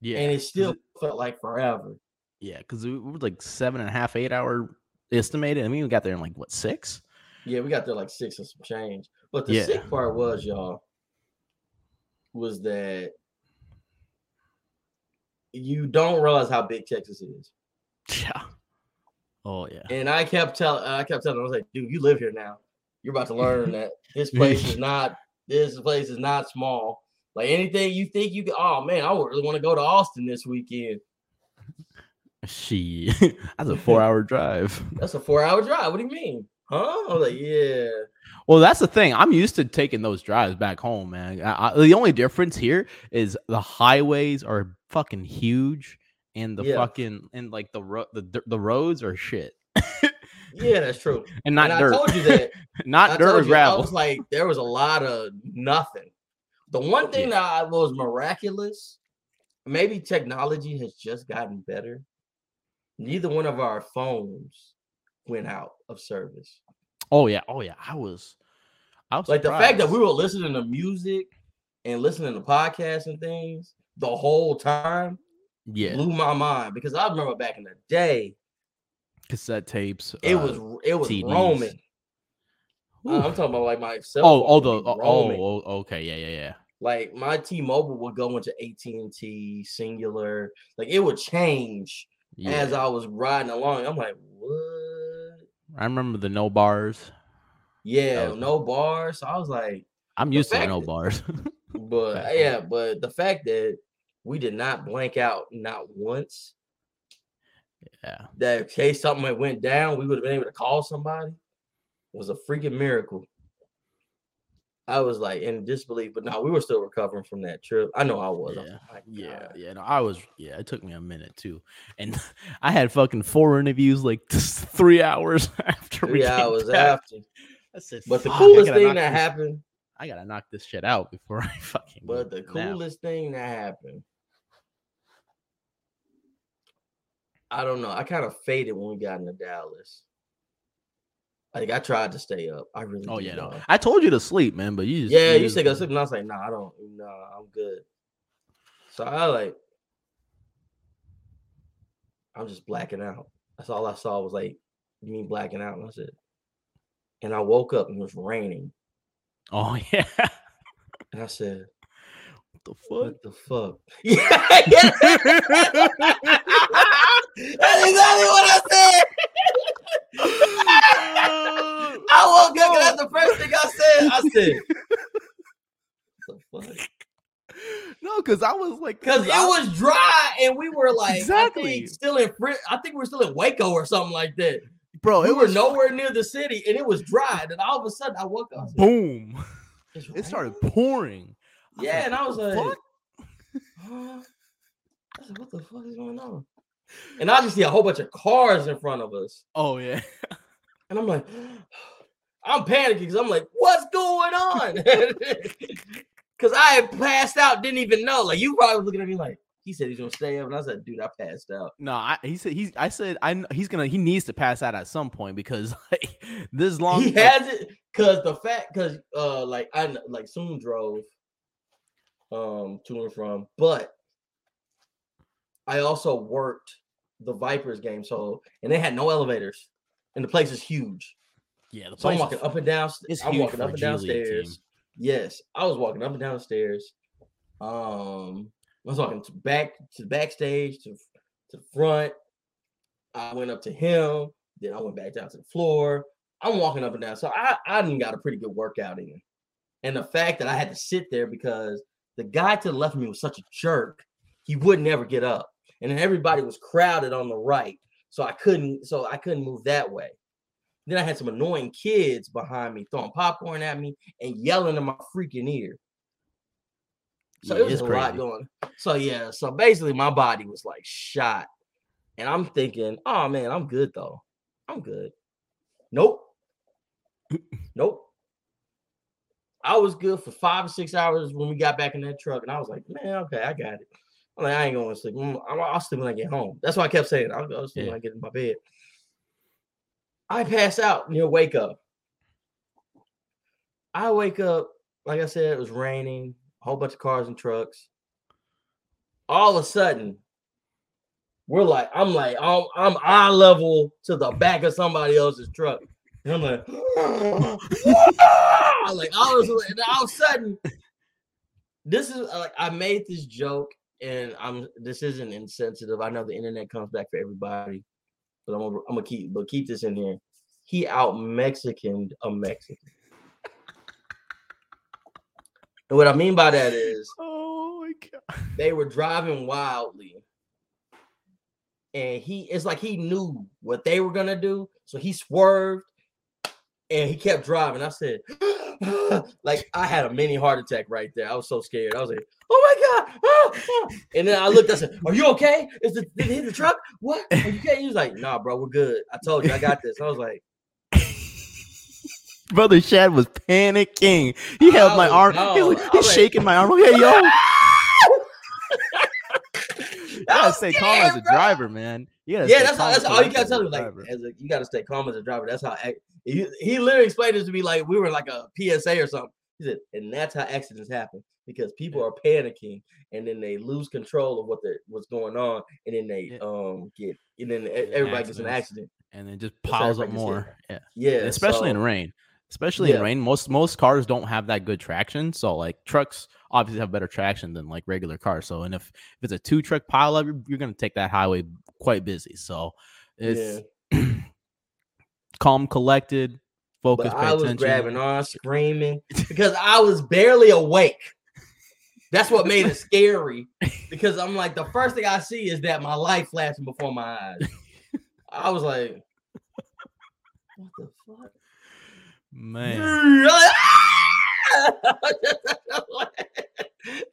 Yeah, and it still felt like forever. Yeah, because we were like seven and a half, eight hour estimated. I mean, we got there in like what six? Yeah, we got there like six and some change. But the yeah. sick part was, y'all, was that you don't realize how big Texas is. Yeah. Oh yeah. And I kept telling I kept telling I was like, dude, you live here now. You're about to learn that this place is not this place is not small. Like anything you think you can, oh man, I really want to go to Austin this weekend. She that's a four hour drive. That's a four hour drive. What do you mean? Huh? I was like, yeah. Well, that's the thing. I'm used to taking those drives back home, man. I, I, the only difference here is the highways are fucking huge, and the yeah. fucking and like the ro- the the roads are shit. yeah, that's true. And not and dirt. I told you that. not I dirt or you, gravel. I was like, there was a lot of nothing. The one thing yeah. that was miraculous, maybe technology has just gotten better. Neither one of our phones went out of service. Oh yeah, oh yeah. I was, I was like surprised. the fact that we were listening to music and listening to podcasts and things the whole time. Yeah, blew my mind because I remember back in the day, cassette tapes. It uh, was it was CDs. roaming. I'm talking about like my cell. Oh, oh, the oh, oh, okay, yeah, yeah, yeah. Like my T-Mobile would go into AT&T, Cingular. Like it would change yeah. as I was riding along. I'm like, what? I remember the no bars. Yeah, was... no bars. So I was like, I'm used to no bars. but yeah, but the fact that we did not blank out not once. Yeah. That in case something went down, we would have been able to call somebody. It was a freaking miracle. I was like in disbelief, but no, we were still recovering from that trip. I know I was. Yeah, oh yeah, yeah. No, I was. Yeah, it took me a minute too, and I had fucking four interviews like three hours after. Three hours back. after. I said, but the coolest thing that this, happened. I gotta knock this shit out before I fucking. But the coolest now. thing that happened. I don't know. I kind of faded when we got into Dallas. Like I tried to stay up. I really. Oh yeah, no. I told you to sleep, man, but you just yeah, you, you said go sleep, and I was like, no, nah, I don't. No, nah, I'm good. So I like, I'm just blacking out. That's all I saw was like me blacking out, and I said, and I woke up and it was raining. Oh yeah. And I said, "What the fuck? What the fuck?" Yeah, that's exactly what I said. I woke up and that's the first thing I said. I said, "What the fuck?" No, because I was like, because it was dry and we were like, exactly, still in. I think we are still in Waco or something like that, bro. We it was nowhere near the city and it was dry. And all of a sudden, I woke up. Said, Boom! It started pouring. Yeah, and I was like, huh? I said, what the fuck is going on? And I just see a whole bunch of cars in front of us. Oh yeah. And I'm like, I'm panicking because I'm like, what's going on? Because I had passed out, didn't even know. Like you probably looking at me like, he said he's gonna stay up, and I said, "Dude, I passed out." No, I, he said he's. I said I he's gonna he needs to pass out at some point because like this long. He has it because the fact because uh like I like soon drove um to and from, but I also worked the Vipers game, so and they had no elevators, and the place is huge. Yeah, the so I'm walking up and down. I'm walking up and downstairs. Yes, I was walking up and down stairs. Um, I was walking to back to backstage to to the front. I went up to him. Then I went back down to the floor. I'm walking up and down. So I, I didn't got a pretty good workout in. And the fact that I had to sit there because the guy to the left of me was such a jerk, he would never get up. And then everybody was crowded on the right. So I couldn't, so I couldn't move that way. Then I had some annoying kids behind me throwing popcorn at me and yelling in my freaking ear. So Yeah, it was a lot going. So yeah, so basically my body was like shot. And I'm thinking, oh man, I'm good though. I'm good. Nope. nope. I was good for five or six hours when we got back in that truck, and I was like, man, okay, I got it. I'm like, I ain't going to sleep. Mm, I'll, I'll sleep when I get home. That's why I kept saying. I'll go sleep Yeah. when I get in my bed. I pass out near wake up. I wake up, like I said, it was raining, a whole bunch of cars and trucks. All of a sudden, we're like, I'm like, I'm, I'm eye level to the back of somebody else's truck. And I'm like, like all of, a sudden- all of a sudden, this is like I made this joke, and I'm this isn't insensitive. I know the internet comes back for everybody, but I'm gonna, I'm gonna keep but keep this in here. He out Mexicaned a Mexican. And what I mean by that is Oh my god. they were driving wildly. And he it's like he knew what they were gonna do. So he swerved and he kept driving. I said, like I had a mini heart attack right there. I was so scared. I was like, oh my god. ah, ah." And then I looked, I said, Are you okay? Is the did it hit the truck? What? Are you okay? He was like, nah, bro, we're good. I told you I got this. I was like, Brother Shad was panicking. He held my Oh, arm. no. He was, he's was like- shaking my arm. Okay, yo. Gotta stay calm as a bro. driver, man. Yeah, stay that's how, that's all you gotta tell him. Like, as a, you gotta stay calm as a driver. That's how he, he literally explained this to me like we were like a PSA or something. He said, and that's how accidents happen because people are panicking and then they lose control of what the what's going on, and then they Yeah. um get and then Yeah, everybody gets an accident. and then just piles up more. Yeah. Yeah, especially in rain. Especially in rain, most most cars don't have that good traction. So like trucks obviously have better traction than like regular cars. So and if, if it's a two truck pileup, you're, you're gonna take that highway quite busy. So it's calm, collected, focus, But pay I was attention. grabbing on, screaming because I was barely awake. That's what made it scary because I'm like, the first thing I see is that my life flashing before my eyes. I was like, what the fuck? Man,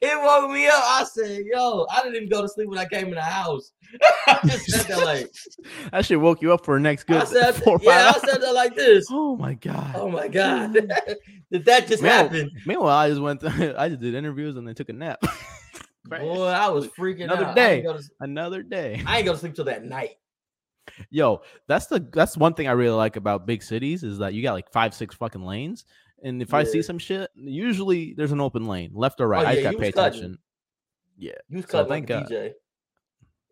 it woke me up. I said, yo, I didn't even go to sleep when I came in the house. I just sat there like, that shit woke you up for the next good I said, four or five yeah, I said that like this. Oh my god. Oh my God. Did that just Man, happen? Meanwhile, I just went. To, I just did interviews and then took a nap. Boy, I was freaking Another out. I day. to, Another day. I ain't go to sleep till that night. Yo, that's the that's one thing I really like about big cities is that you got like five, six fucking lanes. And if I see some shit, usually there's an open lane, left or right. Oh, I just yeah, gotta pay cutting. attention. Yeah. You was So cutting like a God. DJ.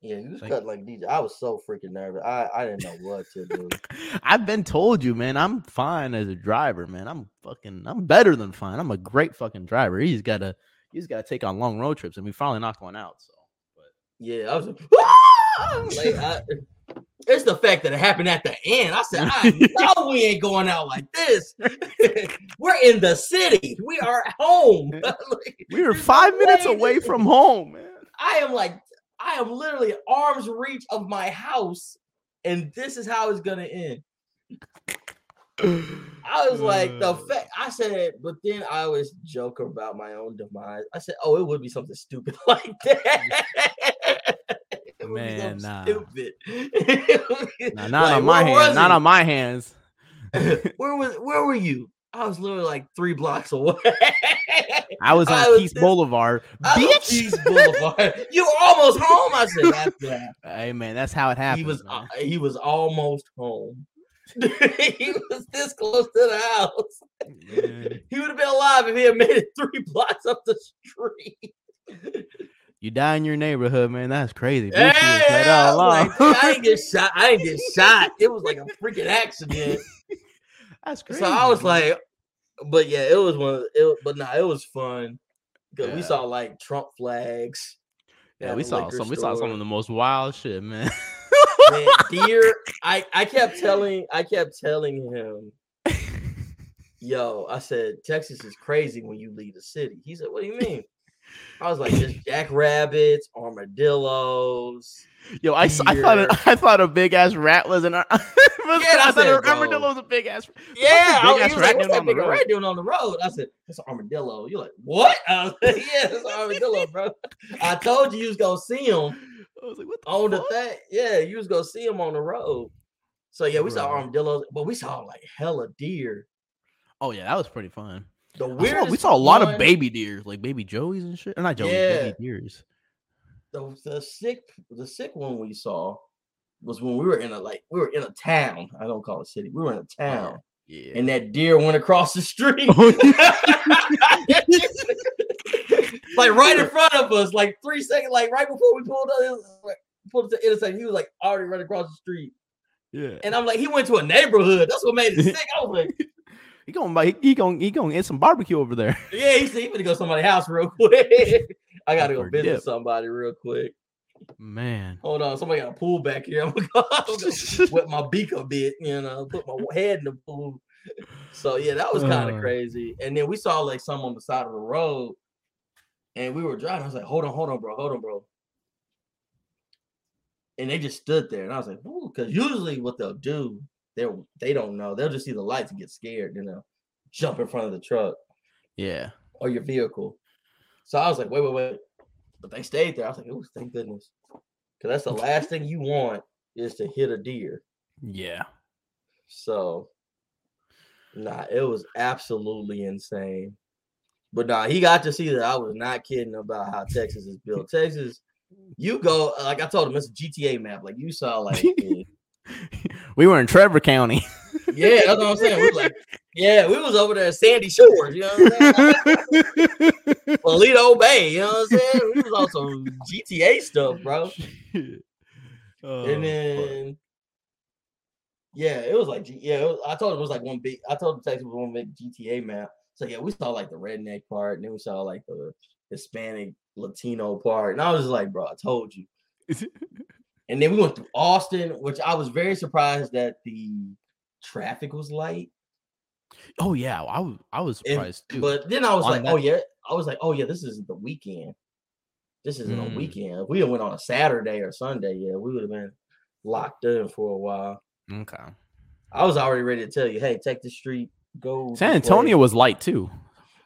Yeah, you was cutting like DJ. I was so freaking nervous. I, I didn't know what to do. I've been told you, man. I'm fine as a driver, man. I'm fucking I'm better than fine. I'm a great fucking driver. You just gotta you just gotta take on long road trips and we finally knocked one out. So but Yeah, I was like, I, it's the fact that it happened at the end. I said, I know we ain't going out like this. We're in the city. We are at home. Like, we were no five minutes way away this- from home, man. I am like, I am literally arm's reach of my house, and this is how it's gonna end. I was like, the fact I said, but then I always joke about my own demise. I said, oh, it would be something stupid like that. Man, nah. stupid. It would be- Nah, not like, on my hands. Not on my hands. where was where were you? I was literally like three blocks away. I was on I was Keith this- Boulevard. Bitch. East Boulevard. You were almost home. I said, that's that. Hey man, that's how it happened. he was uh, he was almost home. he was this close to the house. He would have been alive if he had made it three blocks up the street. You die in your neighborhood, man. That's crazy. Hey, right I, like, I ain't get shot. I ain't get shot. It was like a freaking accident. That's crazy. So I was like, but yeah, it was one. Of, the- it, but nah, it was fun because we saw like Trump flags. yeah, we saw some. We saw some of the most wild shit, man. Man, deer. I I kept telling I kept telling him, yo, I said Texas is crazy when you leave the city. He said, what do you mean? I was like, just jackrabbits, armadillos. Yo, I, I thought a, I thought a big ass rat was an. was- I, I thought said, an armadillo was a big ass. Yeah, I, big-ass was like, what's that on the big road?" rat doing on the road? I said, it's an armadillo. You're like, what? I was like, yeah, it's an armadillo, bro. I told you you was gonna see him I was like, what the on the thing. Yeah, you was gonna see him on the road. So yeah, we saw armadillos, but we saw like hella deer. Oh yeah, that was pretty fun. The I saw- we saw a lot one- of baby deers, like baby joeys and shit. Or not joeys, Yeah. baby deers. the, the sick the sick one we saw was when we were in a like we were in a town. I don't call it city. We were in a town, Yeah. and that deer went across the street, oh, like right in front of us, like three seconds, like right before we pulled up, it was, like, pulled up to the intersection. He was like already right across the street, yeah. and I'm like, he went to a neighborhood. That's what made it sick. I was like, He gonna. He, he gonna he gonna get some barbecue over there. yeah, he said he gonna go to somebody's house real quick. I gotta go Forget. visit somebody real quick. Man. Hold on, somebody got a pool back here. I'm gonna go, I'm gonna wet my beak a bit, you know, put my head in the pool. So yeah, that was kind of Uh. crazy. And then we saw like some on the side of the road, and we were driving. I was like, "Hold on, hold on, bro, hold on, bro." And they just stood there, and I was like, because usually what they'll do, they are they don't know. They'll just see the lights and get scared, you know, jump in front of the truck Yeah. or your vehicle. So I was like, wait, wait, wait. But they stayed there. I was like, oh, thank goodness. Because that's the last thing you want is to hit a deer. Yeah. So, nah, it was absolutely insane. But nah, he got to see that I was not kidding about how Texas is built. Texas, you go, like I told him, it's a GTA map. Like you saw, like, we were in Trevor County. yeah, that's what I'm saying. We like, yeah, we was over there at Sandy Shores, you know what I'm saying? Paleto Bay, you know what I'm saying? We was on some GTA stuff, bro. Oh, and fuck. then yeah, it was like G- yeah. Was, I told him it was like one big. I told him Texas was one big GTA map. So yeah, we saw like the redneck part, and then we saw like the Hispanic Latino part, and I was just like, bro, I told you. And then we went through Austin, which I was very surprised that the traffic was light. oh yeah, I was I was And- surprised too. but then I was On like, that- oh yeah, I was like, oh yeah, this isn't the weekend. This isn't a Mm. weekend. If we had went on a Saturday or Sunday, yeah, we would have been locked in for a while. okay. I was already ready to tell you, hey, take the street, go. San. Antonio was light too.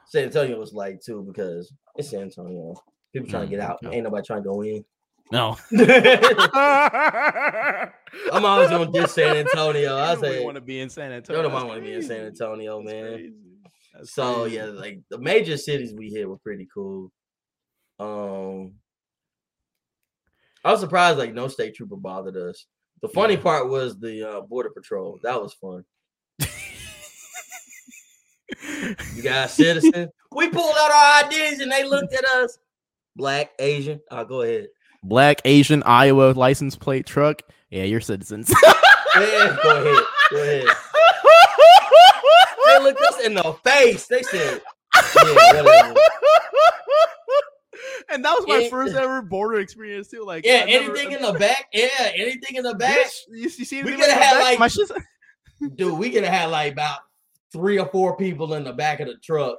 San Antonio was light too because it's San Antonio. People trying to get Mm, out. okay. Ain't nobody trying to go in. No. I'm always gonna diss San Antonio. I say want to be in San Antonio. don't nobody want to be in San. Antonio, That's man. So crazy. yeah, like the major cities we hit were pretty cool. Um I was surprised like no state trooper bothered us. The funny Yeah. part was the uh, border patrol. That was fun. You guys citizen. we pulled out our IDs and they looked at us. Black, Asian. Uh, go ahead. Black Asian Iowa license plate truck. Yeah, you're citizens. Yeah, go ahead. Go ahead. They looked us in the face. They said, yeah, and that was my Any- first ever border experience too. Like, Yeah, never- anything in the back. Yeah, anything in the back. You, see We coulda had, back? like- my shit's Dude, we could have had like about three or four people in the back of the truck.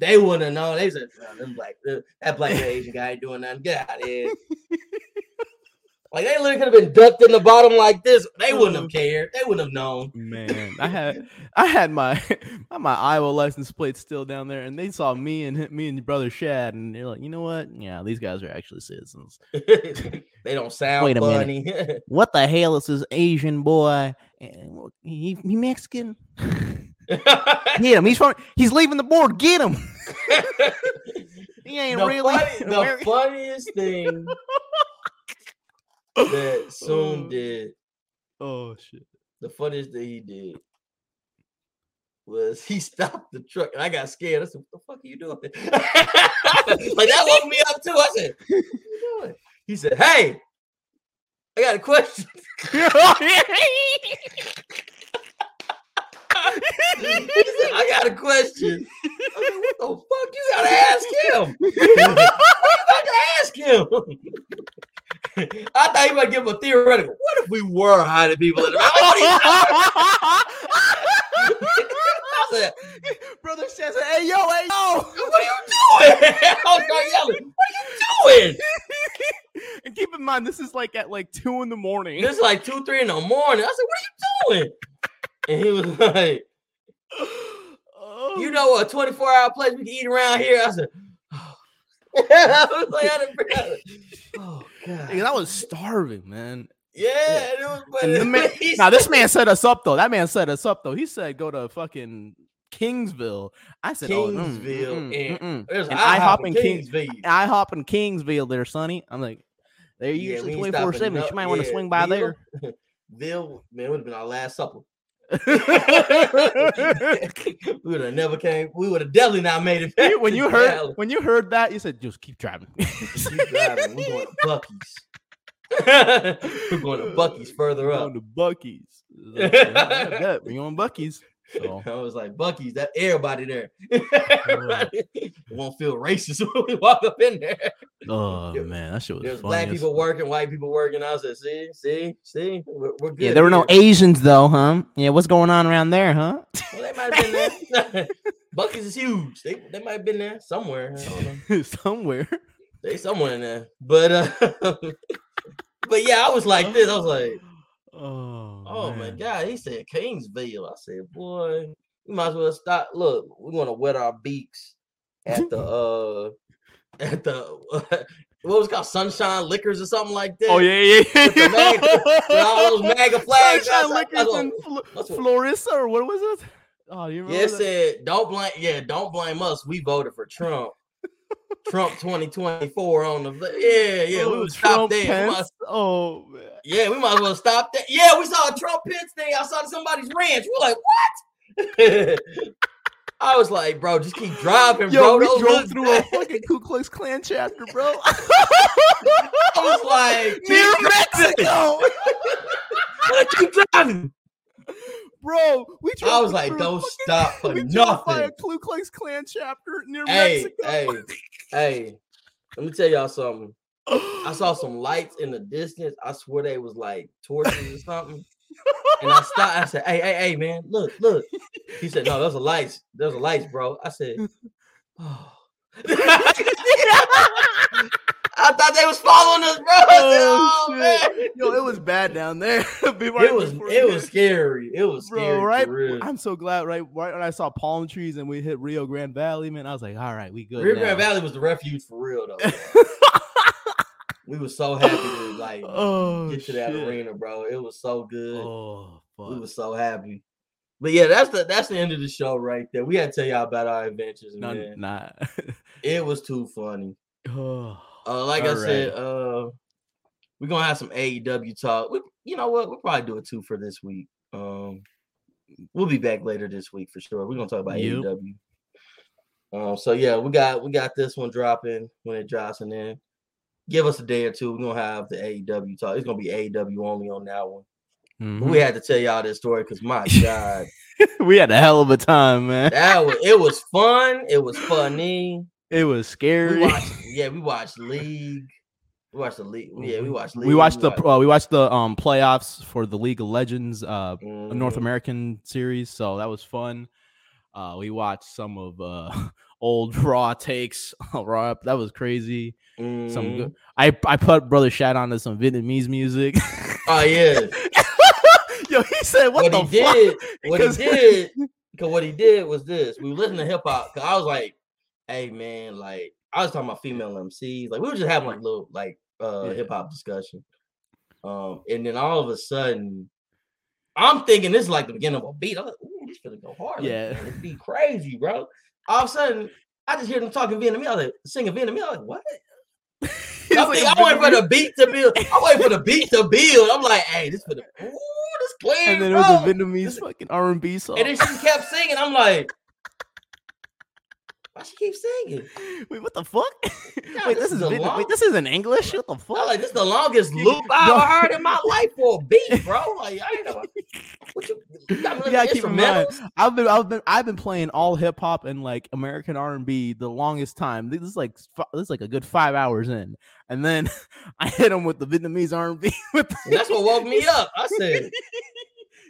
They wouldn't have known. They said, "Nah, them black, that black Asian guy ain't doing nothing. Get out of here. like they literally could have been ducked in the bottom like this. They wouldn't have cared. They wouldn't have known. Man, I had I had my my Iowa license plate still down there, and they saw me and me and your brother Shad, and they're like, you know what? Yeah, these guys are actually citizens. they don't sound Wait a funny. What the hell is this Asian boy? He, he Mexican? Get him! He's from. He's leaving the board. Get him! He ain't the, really. funny- the funniest thing that Soon Oh. did, Oh shit! the funniest thing he did was he stopped the truck and I got scared. I said, What the fuck are you doing? like that woke me up too. I said, What are you doing? He said, Hey, I got a question. I got a question. I said, what the fuck? You gotta ask him. What you got to ask him. I thought he might give a theoretical. What if we were hiding people in the what are you I said, Brother says, "Hey yo, hey yo!" what are you doing? I was yelling, what are you doing? and keep in mind, this is like at like two in the morning. This is like two, three in the morning. I said, what are you doing? And he was like, Oh, you know what, 24 hour place we can eat around here. I said, I was like, I. Oh god. Nigga, I was starving, man. Yeah, and it was, man, now this man set us up though. That man set us up though. He said go to fucking Kingsville. I said oh, mm, Kingsville mm, mm, and- mm, mm. There's And IHOP in in Kings- Kingsville. IHOP in Kingsville there, Sonny. I'm like, they're Yeah, usually twenty four seven. You might want to swing by Ville- there. Bill, man, would have been our last supper. We would have never came. We would have definitely not made it back. when you heard when you heard that, you said just keep driving. Keep driving. We're going to Buc-ee's. We're going to Buc-ee's further up. Going to Buc-ee's. Like, yeah, I bet. We on Buc-ee's. So I was like, Buc-ee's, that everybody there. Everybody won't feel racist when we walk up in there. oh There- man, that shit was There's black people working, white people working. I said, see, see, see, we're, we're good. Yeah, there were no here." Asians though, huh? Yeah, what's going on around there, huh? Well, they might have been there. Buc-ee's is huge. They, they might have been there somewhere. I don't know. Somewhere. They somewhere in there. But uh but yeah, I was like this. I was like, Oh, oh my god, he said Kingsville. I said, boy, we might as well stop. Look, we're gonna wet our beaks at the uh at the what was called sunshine liquors or something like that. Oh yeah, yeah, yeah. With the mag- with all those MAGA flags Sunshine outside. Liquors and Fl- Florissa, or what was it? Oh, you remember? Yeah, it said don't blame. Yeah, don't blame us. We voted for Trump. Trump 2024 on the. Yeah, yeah. we Oh, would stop there. Might, Oh man. yeah, we might as well stop there. Yeah, we saw a Trump Pence thing outside of somebody's ranch. We're like, what? I was like, bro, just keep driving, Yo, bro. we drove through a fucking Ku Klux Klan chapter, bro. I was like, near. Mexico, Like, keep driving. Bro. We I was like, don't fucking- stop for we by a nothing. Ku Klux Klan chapter near Hey, Mexico. hey, hey. Let me tell y'all something. I saw some lights in the distance. I swear they was like torches or something. And I stopped. I said, "Hey, hey, hey, man, look, look." He said, "No, those are lights. Those are lights, bro." I said, "Oh." I thought they was following us, bro. I said, Oh, "Oh, man." Yo, it was bad down there. Before- It was it was scary. It was bro. scary, right? For real. I'm so glad. Right, right when I saw palm trees and we hit Rio Grande Valley, man, I was like, all right, we good. Rio now. Grande Valley was the refuge for real, though. we were so happy to like oh, get to that shit. arena, bro. It was so good. Oh, We fuck. were so happy. But yeah, that's the that's the end of the show right there. We had to tell y'all about our adventures, None, man. nah. It was too funny. oh, Uh, like I All said, uh, we're gonna have some AEW talk. We, you know what? We'll probably do it two for this week. Um, we'll be back later this week for sure. We're gonna talk about Yep. AEW. Um, so yeah, we got we got this one dropping when it drops, and then give us a day or two. We're gonna have the AEW talk. It's gonna be AEW only on that one. Mhm. we had to tell y'all this story because my God, we had a hell of a time, man. that was it was fun. It was funny. It was We scary. watched, yeah, we watched League. We watched the League. Yeah, we watched. League. Mm-hmm. We watched the uh, we watched the um playoffs for the League of Legends uh North Mhm. American series, so that was fun. Uh, we watched some of uh old Raw takes. Raw, that was crazy. Some Mhm. good. I I put brother Shad on to some Vietnamese music. Oh yeah. Yo, he said, "What, What, the he fuck?" did, what he did, because what he did was this. We listened to hip hop. Cause I was like, "Hey man, like I was talking about female MCs. Like we were just having like little like uh Yeah. hip hop discussion. Um, and then all of a sudden, I'm thinking this is like the beginning of a beat. I'm like, "Ooh, this gonna go hard. Yeah. this be crazy, bro." All of a sudden, I just hear them talking Vietnamese. I was like, singing Vietnamese. I was like, what? I, like I wait for the beat to build. I wait for the beat to build. I'm like, hey, this for the ooh, this clean, and then it was a Vietnamese This- fucking R and B song. and then she kept singing. I'm like, Why she keep singing? Wait, what the fuck? Yeah, wait, this this, is is a long- wait, this is in English. What the fuck? I'm like, this is the longest loop I've ever heard in my life for a beat, bro. Like, I know. What you, you got me you gotta looking keep in mind. I've been, I've been, I've been playing all hip hop and like American R and B the longest time. This is like, this is like a good five hours in, and then I hit him with the Vietnamese R and B. With the- And that's what woke me up. I said,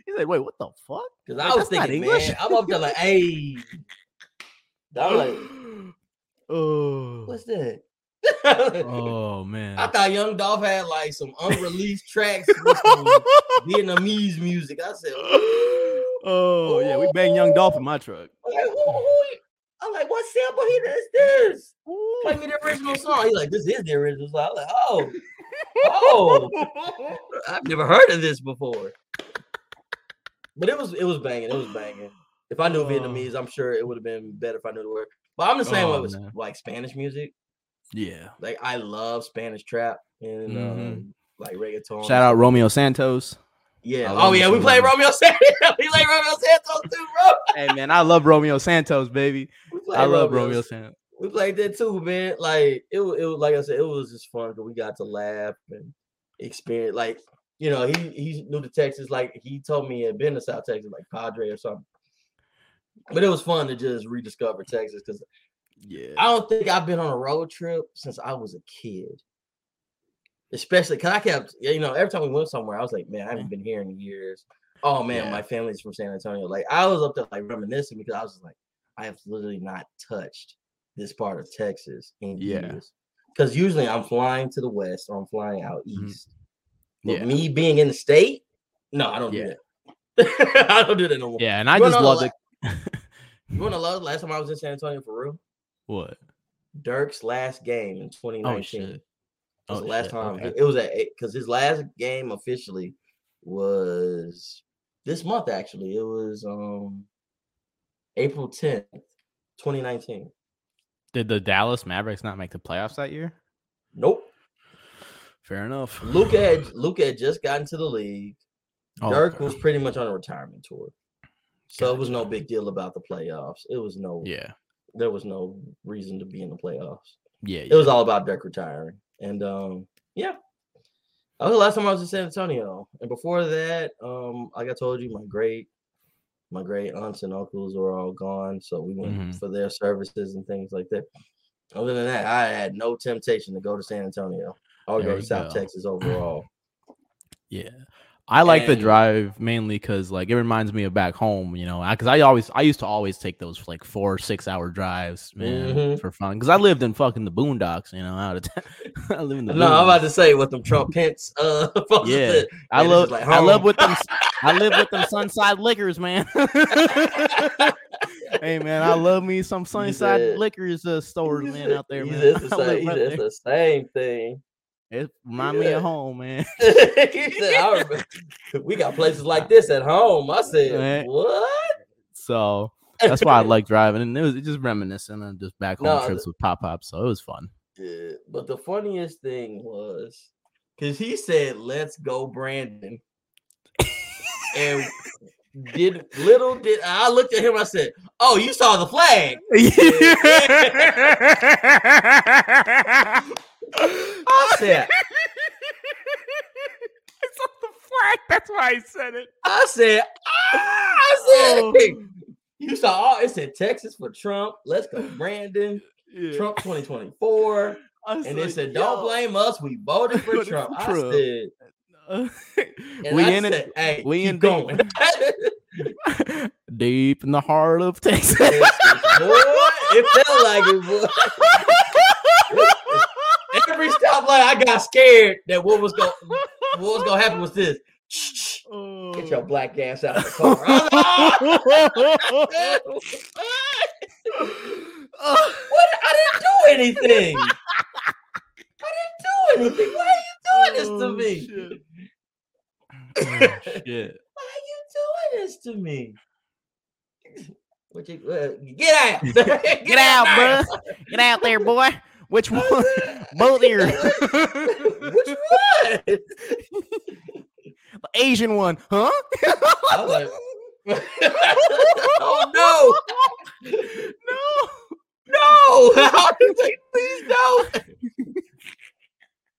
He's like, wait, what the fuck? because I was thinking, English? man, I'm up there like, hey. I'm like, oh, what's that? oh man. I thought Young Dolph had like some unreleased tracks with Vietnamese music. I said, oh yeah, we bang Young Dolph in my truck. I'm like, who, who, I'm like, what sample he is this? Play me the original song. He's like, this is the original song. I'm like, oh, oh, I've never heard of this before. But it was it was banging. It was banging. If I knew Oh. Vietnamese, I'm sure it would have been better if I knew the word. But I'm the same way Oh, with man. like Spanish music. Yeah. Like I love Spanish trap and Mhm. um, like reggaeton. Shout out Romeo Santos. Yeah. I Oh yeah, we played Romeo. Santos. we played Romeo Santos too, bro. hey man, I love Romeo Santos, baby. I love Romeo Romeo Santos. we played that too, man. Like it was, it was like I said, it was just fun because we got to laugh and experience. Like you know, he he knew the Texas. Like he told me he had been to South Texas, like Padre or something. But it was fun to just rediscover Texas because Yeah. I don't think I've been on a road trip since I was a kid. Especially because I kept, you know, every time we went somewhere, I was like, man, I haven't been here in years. Oh man, Yeah. my family's from San Antonio. Like I was up there like reminiscing because I was just like, I have literally not touched this part of Texas in Yeah. years. Because usually I'm flying to the west or I'm flying out Mhm. east. But Yeah. me being in the state, no, I don't Yeah. do that. I don't do that no more. Yeah, and I You just love it. You want to love last time I was in San Antonio for real? what? Dirk's last game in 2019. Oh shit. It was Oh, the last shit, time. okay. It was at because his last game officially was this month. Actually, it was um April 10th, 2019. Did the Dallas Mavericks not make the playoffs that year? Nope. Fair enough. Luka had Luka had just gotten to the league. Oh, Dirk okay. was pretty much on a retirement tour, so it was no big deal about the playoffs. It was no, Yeah. there was no reason to be in the playoffs. Yeah. It was all about Dirk retiring, and um, yeah, that was the last time I was in San Antonio. And before that, um, like I told you, my great, my great aunts and uncles were all gone, so we went Mhm. for their services and things like that. Other than that, I had no temptation to go to San Antonio or go to South go. Texas overall. Yeah. I like the drive mainly because like it reminds me of back home, you know, because I, always I used to always take those like four six hour drives, man, Mhm. for fun. Because I lived in fucking the boondocks, you know, out of town. I live in the No, I'm about to say what them Trump Pence uh Yeah. I Man, this is love like I love with them I live with them Sunside liquors, man. hey man, I love me some Sunside liquors uh, stores, He man, out there, man. It's the same, he right said it's the same thing. It remind me Yeah. of home, man. he said, we got places like this at home. I said, Right. what? So that's why I like driving, and it was just reminiscent and just back home No, trips with pop pop. So it was fun. Yeah, but the funniest thing was because he said, let's go, Brandon. and did little did I looked at him, I said, Oh, you saw the flag. I said, it's on the flag. That's why I said it. I said, ah, I said, Oh. you saw all it said Texas for Trump. Let's go, Brandon. Yeah. Trump 2024. I was And they like, said, Don't yo. blame us. We voted for Trump. I Trump. said, and we I in said, Hey, we in going. deep in the heart of Texas. Texas, boy, it felt like it, boy. Every stoplight, I got scared that what was going what was gonna happen was this. Shh, shh, Get your black ass out of the car. I was like, "Ah!" what? I didn't do anything. I didn't do anything. Why are you doing this to Oh, me? shit. Oh, shit. Why are you doing this to me? What you uh, get out? get, Get out, now. bruh. Get out there, boy. Which one? Both ears. Which one? Asian one, huh? Like, oh no, no. no! I was like, please don't.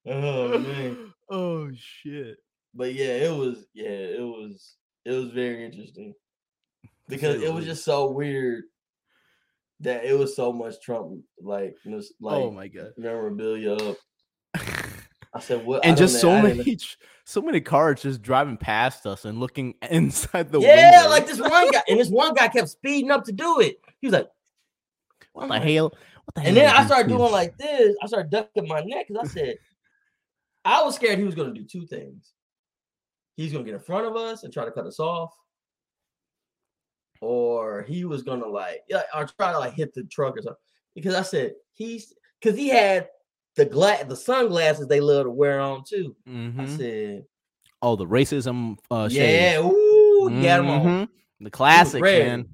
oh man. Oh shit. But yeah, it was yeah, it was it was very interesting because it was just so weird that it was so much Trump like nos- oh like oh my god. memorabilia up. I said what and just know, so I many so many cars just driving past us and looking inside the Yeah, window. like this one guy, and this one guy kept speeding up to do it. He was like, what oh the hell? What the hell? and then I started doing like this. I started ducking my neck because I said, I was scared he was going to do two things. He's going to get in front of us and try to cut us off, or he was to like, yeah, or try to like hit the truck or something. Because I said he's because he had the glass, the sunglasses they love to wear on too. I Mhm. said, Oh, the racism uh shades. yeah, ooh, he had 'em on. The classic man.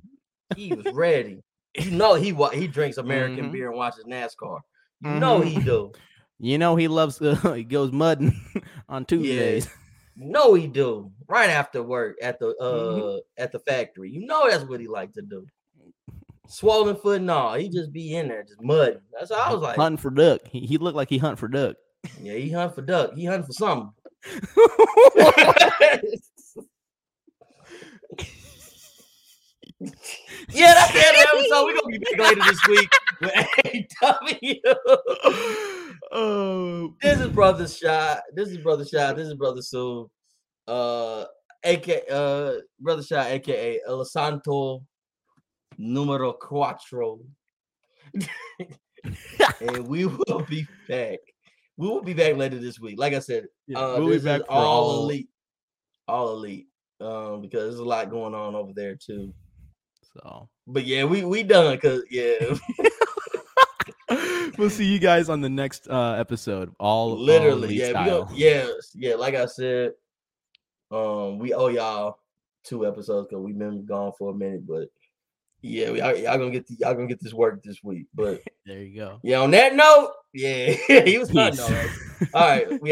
He was ready. You know he wa- he drinks American Mhm. beer and watches NASCAR. You know he do. You know he loves uh, he goes mudding on Tuesdays. You know he do. Right after work at the uh Mhm. at the factory. You know that's what he like to do. Swollen foot and all. He just be in there just mud. That's how I was like. hunting for duck. He, he looked like he hunt for duck. Yeah, he hunt for duck. He hunt for something. yeah, that's the end of the episode. We're gonna be back later this week with AEW. oh, this is brother Shad. This is brother Shad. This is brother Sue. Uh, aka uh, brother Shad, aka El Santo Numero Cuatro. and we will be back. We will be back later this week. Like I said, Yeah, uh, we'll be back all, all- elite, all elite. Um, because there's a lot going on over there too. so But yeah, we we done because yeah, we'll see you guys on the next uh episode. All all literally, elite yeah, go, yeah, yeah. Like I said, um, we owe y'all two episodes because we've been gone for a minute, but yeah, we, y'all, y'all gonna get the, y'all gonna get this work this week. But There you go. yeah, on that note, yeah, he was all right. All right, we